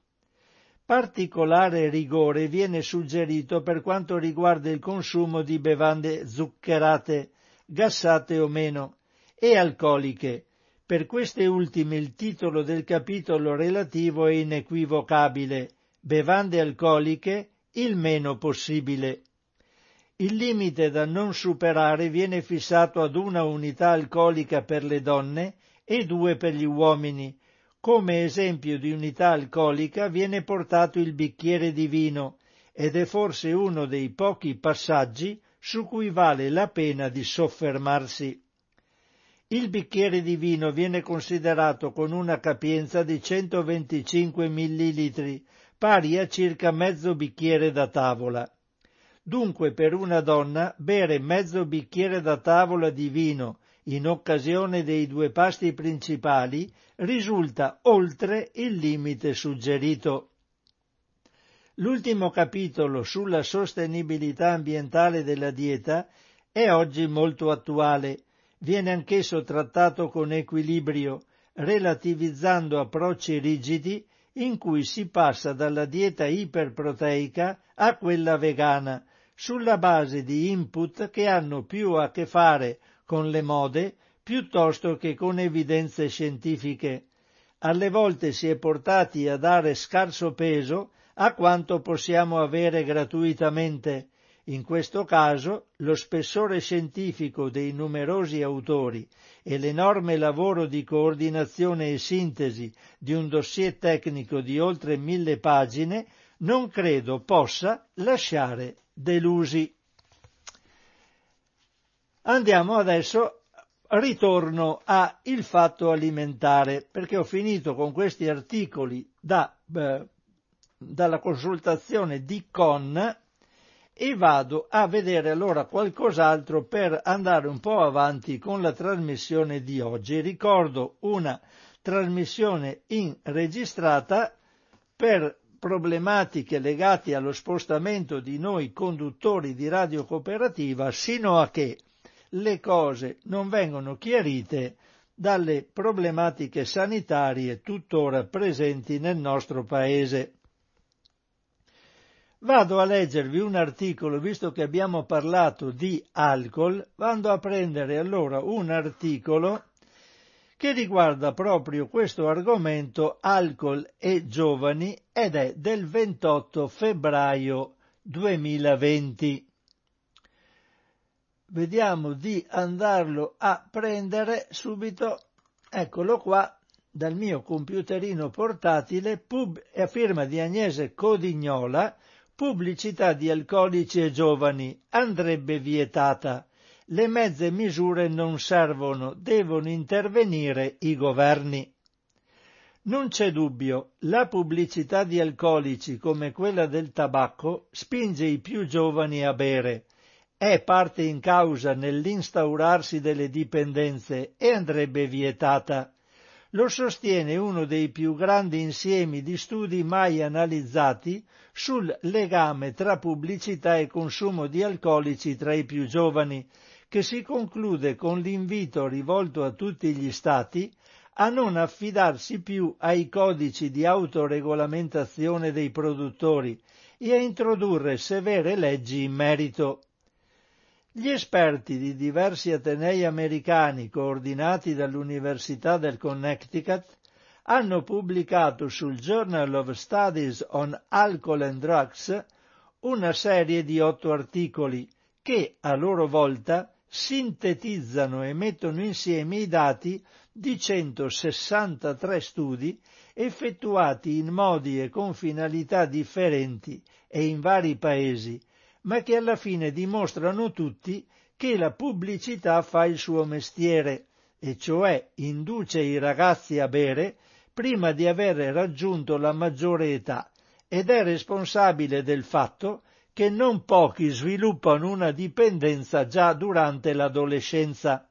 Particolare rigore viene suggerito per quanto riguarda il consumo di bevande zuccherate, gassate o meno, e alcoliche. Per queste ultime il titolo del capitolo relativo è inequivocabile, bevande alcoliche il meno possibile. Il limite da non superare viene fissato ad una unità alcolica per le donne e due per gli uomini. Come esempio di unità alcolica viene portato il bicchiere di vino ed è forse uno dei pochi passaggi su cui vale la pena di soffermarsi. Il bicchiere di vino viene considerato con una capienza di 125 millilitri, pari a circa mezzo bicchiere da tavola. Dunque per una donna bere mezzo bicchiere da tavola di vino in occasione dei due pasti principali risulta oltre il limite suggerito. L'ultimo capitolo sulla sostenibilità ambientale della dieta è oggi molto attuale, viene anch'esso trattato con equilibrio, relativizzando approcci rigidi in cui si passa dalla dieta iperproteica a quella vegana, sulla base di input che hanno più a che fare con le mode piuttosto che con evidenze scientifiche. Alle volte si è portati a dare scarso peso a quanto possiamo avere gratuitamente. In questo caso lo spessore scientifico dei numerosi autori e l'enorme lavoro di coordinazione e sintesi di un dossier tecnico di oltre mille pagine non credo possa lasciare delusi. Andiamo adesso, ritorno a il fatto alimentare, perché ho finito con questi articoli da, eh, dalla consultazione di Con e vado a vedere allora qualcos'altro per andare un po' avanti con la trasmissione di oggi. Ricordo una trasmissione in registrata per problematiche legate allo spostamento di noi conduttori di radio cooperativa sino a che le cose non vengono chiarite dalle problematiche sanitarie tuttora presenti nel nostro paese. Vado a leggervi un articolo, visto che abbiamo parlato di alcol, vado a prendere allora un articolo che riguarda proprio questo argomento alcol e giovani ed è del 28 febbraio 2020. Vediamo di andarlo a prendere subito, eccolo qua, dal mio computerino portatile, pub, a firma di Agnese Codignola, pubblicità di alcolici e giovani, andrebbe vietata le mezze misure non servono, devono intervenire i governi. Non c'è dubbio, la pubblicità di alcolici come quella del tabacco spinge i più giovani a bere, è parte in causa nell'instaurarsi delle dipendenze e andrebbe vietata. Lo sostiene uno dei più grandi insiemi di studi mai analizzati sul legame tra pubblicità e consumo di alcolici tra i più giovani, che si conclude con l'invito rivolto a tutti gli Stati a non affidarsi più ai codici di autoregolamentazione dei produttori e a introdurre severe leggi in merito. Gli esperti di diversi atenei americani coordinati dall'Università del Connecticut hanno pubblicato sul Journal of Studies on Alcohol and Drugs una serie di otto articoli che, a loro volta, sintetizzano e mettono insieme i dati di 163 studi effettuati in modi e con finalità differenti e in vari paesi, ma che alla fine dimostrano tutti che la pubblicità fa il suo mestiere, e cioè induce i ragazzi a bere prima di aver raggiunto la maggiore età ed è responsabile del fatto che non pochi sviluppano una dipendenza già durante l'adolescenza.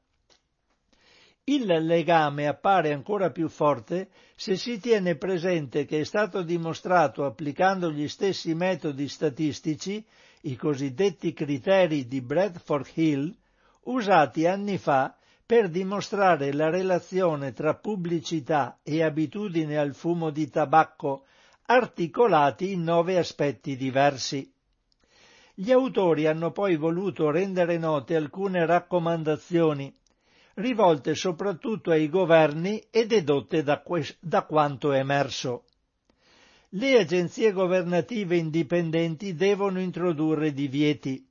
Il legame appare ancora più forte se si tiene presente che è stato dimostrato applicando gli stessi metodi statistici, i cosiddetti criteri di Bradford Hill, usati anni fa per dimostrare la relazione tra pubblicità e abitudine al fumo di tabacco articolati in nove aspetti diversi. Gli autori hanno poi voluto rendere note alcune raccomandazioni, rivolte soprattutto ai governi e dedotte da, que- da quanto emerso. Le agenzie governative indipendenti devono introdurre divieti,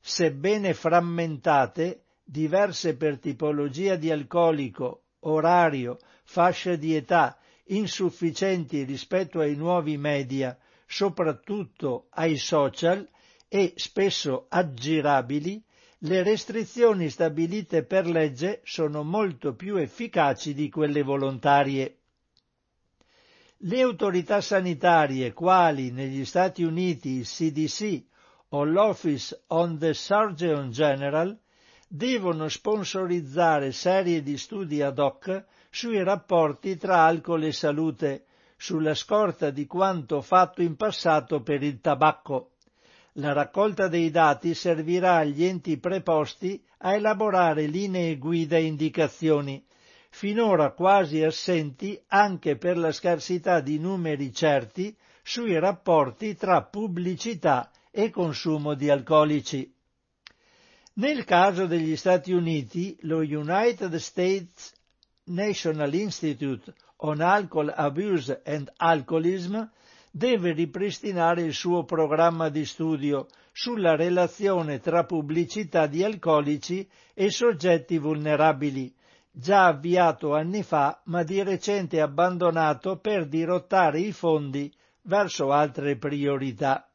sebbene frammentate, diverse per tipologia di alcolico, orario, fascia di età, insufficienti rispetto ai nuovi media, soprattutto ai social, e spesso aggirabili, le restrizioni stabilite per legge sono molto più efficaci di quelle volontarie. Le autorità sanitarie, quali negli Stati Uniti il CDC o l'Office on the Surgeon General, devono sponsorizzare serie di studi ad hoc sui rapporti tra alcol e salute, sulla scorta di quanto fatto in passato per il tabacco. La raccolta dei dati servirà agli enti preposti a elaborare linee guida e indicazioni, finora quasi assenti anche per la scarsità di numeri certi sui rapporti tra pubblicità e consumo di alcolici. Nel caso degli Stati Uniti, lo United States National Institute on Alcohol Abuse and Alcoholism deve ripristinare il suo programma di studio sulla relazione tra pubblicità di alcolici e soggetti vulnerabili, già avviato anni fa ma di recente abbandonato per dirottare i fondi verso altre priorità.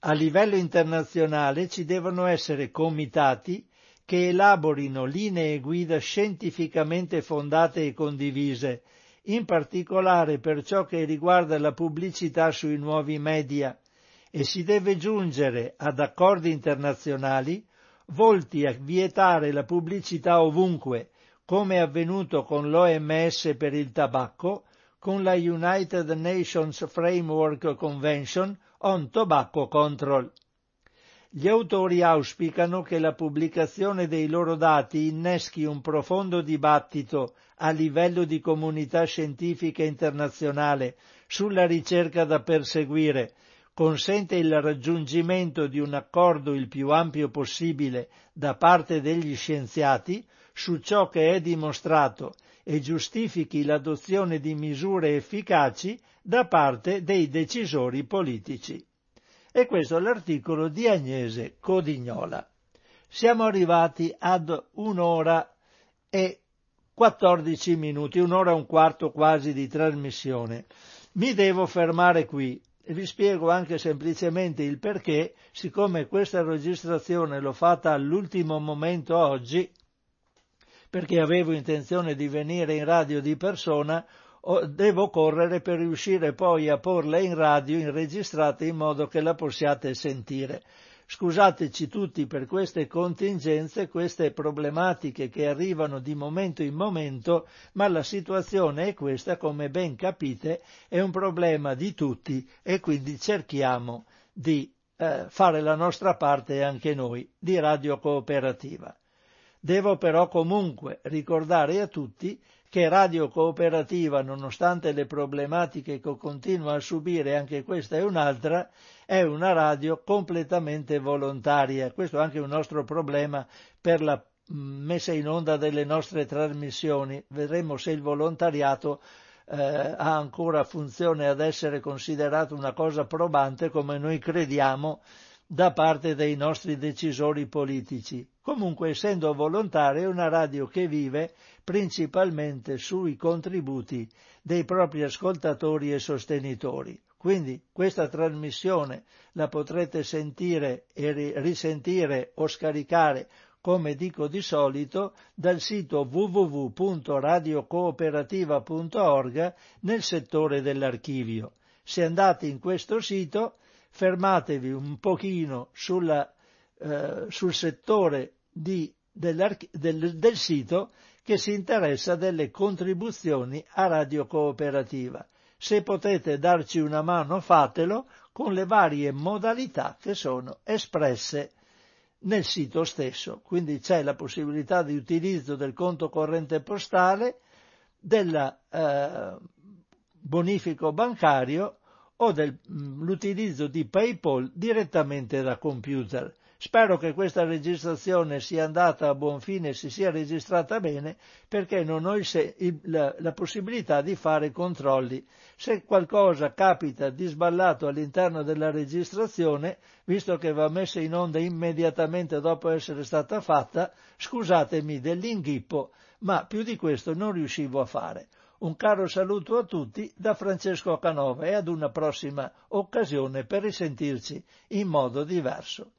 A livello internazionale ci devono essere comitati che elaborino linee guida scientificamente fondate e condivise, in particolare per ciò che riguarda la pubblicità sui nuovi media, e si deve giungere ad accordi internazionali volti a vietare la pubblicità ovunque, come è avvenuto con l'OMS per il tabacco, con la United Nations Framework Convention on Tobacco Control. Gli autori auspicano che la pubblicazione dei loro dati inneschi un profondo dibattito a livello di comunità scientifica internazionale sulla ricerca da perseguire, consente il raggiungimento di un accordo il più ampio possibile da parte degli scienziati su ciò che è dimostrato e giustifichi l'adozione di misure efficaci da parte dei decisori politici. E questo è l'articolo di Agnese Codignola. Siamo arrivati ad un'ora e 14 minuti, un'ora e un quarto quasi di trasmissione. Mi devo fermare qui. Vi spiego anche semplicemente il perché, siccome questa registrazione l'ho fatta all'ultimo momento oggi, perché avevo intenzione di venire in radio di persona, devo correre per riuscire poi a porla in radio in registrata in modo che la possiate sentire. Scusateci tutti per queste contingenze, queste problematiche che arrivano di momento in momento, ma la situazione è questa, come ben capite, è un problema di tutti e quindi cerchiamo di eh, fare la nostra parte anche noi di radio cooperativa. Devo però comunque ricordare a tutti che Radio Cooperativa, nonostante le problematiche che continua a subire, anche questa è un'altra, è una radio completamente volontaria. Questo è anche un nostro problema per la mm, messa in onda delle nostre trasmissioni. Vedremo se il volontariato eh, ha ancora funzione ad essere considerato una cosa probante come noi crediamo da parte dei nostri decisori politici. Comunque, essendo volontaria, è una radio che vive principalmente sui contributi dei propri ascoltatori e sostenitori. Quindi questa trasmissione la potrete sentire e risentire o scaricare come dico di solito, dal sito www.radiocooperativa.org nel settore dell'archivio. Se andate in questo sito, fermatevi un pochino sulla, eh, sul settore di, del, del sito che si interessa delle contribuzioni a Radio Cooperativa. Se potete darci una mano fatelo con le varie modalità che sono espresse nel sito stesso, quindi c'è la possibilità di utilizzo del conto corrente postale, del eh, bonifico bancario o dell'utilizzo mm, di PayPal direttamente da computer. Spero che questa registrazione sia andata a buon fine si sia registrata bene perché non ho il, la, la, possibilità di fare controlli. Se qualcosa capita di sballato all'interno della registrazione, visto che va messa in onda immediatamente dopo essere stata fatta, scusatemi dell'inghippo, ma più di questo non riuscivo a fare. Un caro saluto a tutti da Francesco Canova e ad una prossima occasione per risentirci in modo diverso.